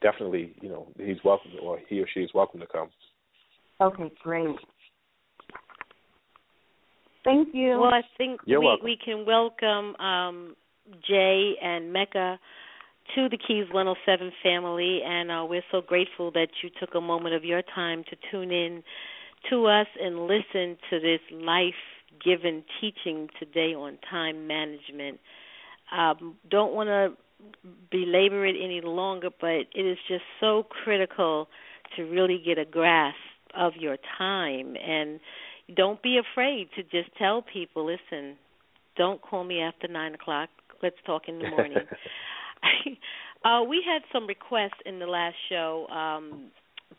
Speaker 3: definitely, you know, he's welcome or he or she is welcome to come.
Speaker 10: Okay, great. Thank you.
Speaker 2: Well, I think
Speaker 3: You're
Speaker 2: we
Speaker 3: welcome.
Speaker 2: we can welcome um, Jay and Mecca to the Keys 107 family, and uh, we're so grateful that you took a moment of your time to tune in to us and listen to this life-given teaching today on time management. Um, don't want to belabor it any longer, but it is just so critical to really get a grasp of your time and don't be afraid to just tell people, listen, don't call me after nine o'clock. Let's talk in the morning. uh, we had some requests in the last show um,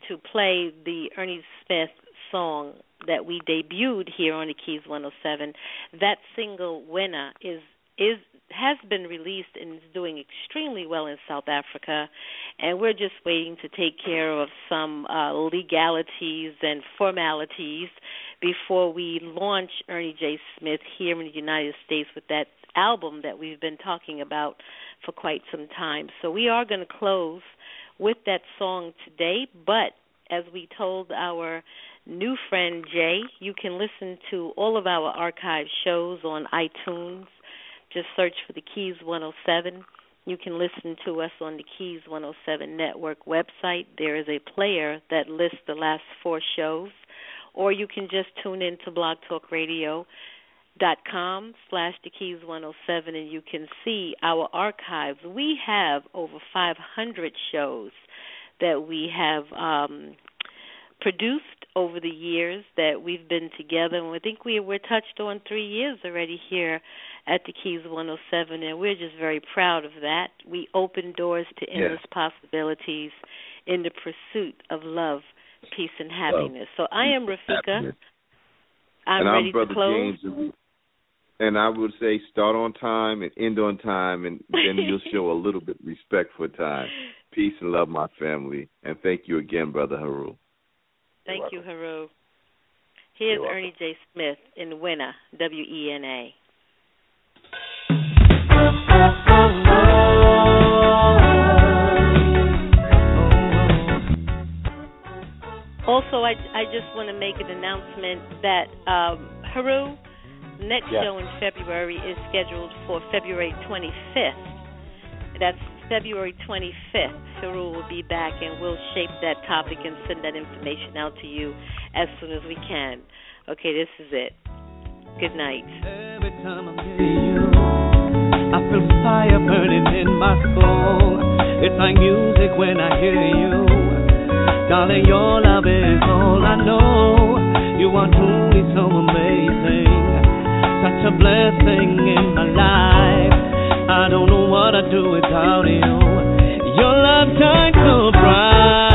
Speaker 2: to play the Ernie Smith song that we debuted here on the Keys 107. That single "Winner" is is has been released and is doing extremely well in South Africa, and we're just waiting to take care of some uh, legalities and formalities before we launch Ernie J. Smith here in the United States with that album that we've been talking about for quite some time. So we are going to close with that song today, but as we told our new friend Jay, you can listen to all of our archive shows on iTunes. Just search for the Keys 107. You can listen to us on the Keys 107 Network website. There is a player that lists the last four shows, or you can just tune in to blogtalkradio.com slash the Keys 107 and you can see our archives. We have over 500 shows that we have um, produced over the years that we've been together, and I think we we're touched on three years already here at the Keys 107, and we're just very proud of that. We open doors to endless possibilities in the pursuit of love, peace, and happiness. So I am Rafika. I'm
Speaker 8: and
Speaker 2: ready
Speaker 8: I'm Brother
Speaker 2: to close.
Speaker 8: James. and- And I would say start on time and end on time, and then you'll show a little bit respect for time. Peace and love, my family. And thank you again, Brother Heru.
Speaker 2: Thank you, Heru. Here's
Speaker 8: You're welcome.
Speaker 2: Ernie J. Smith in Winner, W E N A. Also, I, I just want to make an announcement that um, Heru, next
Speaker 3: yes.
Speaker 2: show in February is scheduled for February 25th. That's February 25th. Heru will be back and we'll shape that topic and send that information out to you as soon as we can. Okay, this is it. Good night.
Speaker 5: Every time I'm near you, I feel fire burning in my soul. It's like music when I hear you. Darling, your love is all I know. You are truly so amazing. Such a blessing in my life. I don't know what I'd do without you. Your love shines so bright.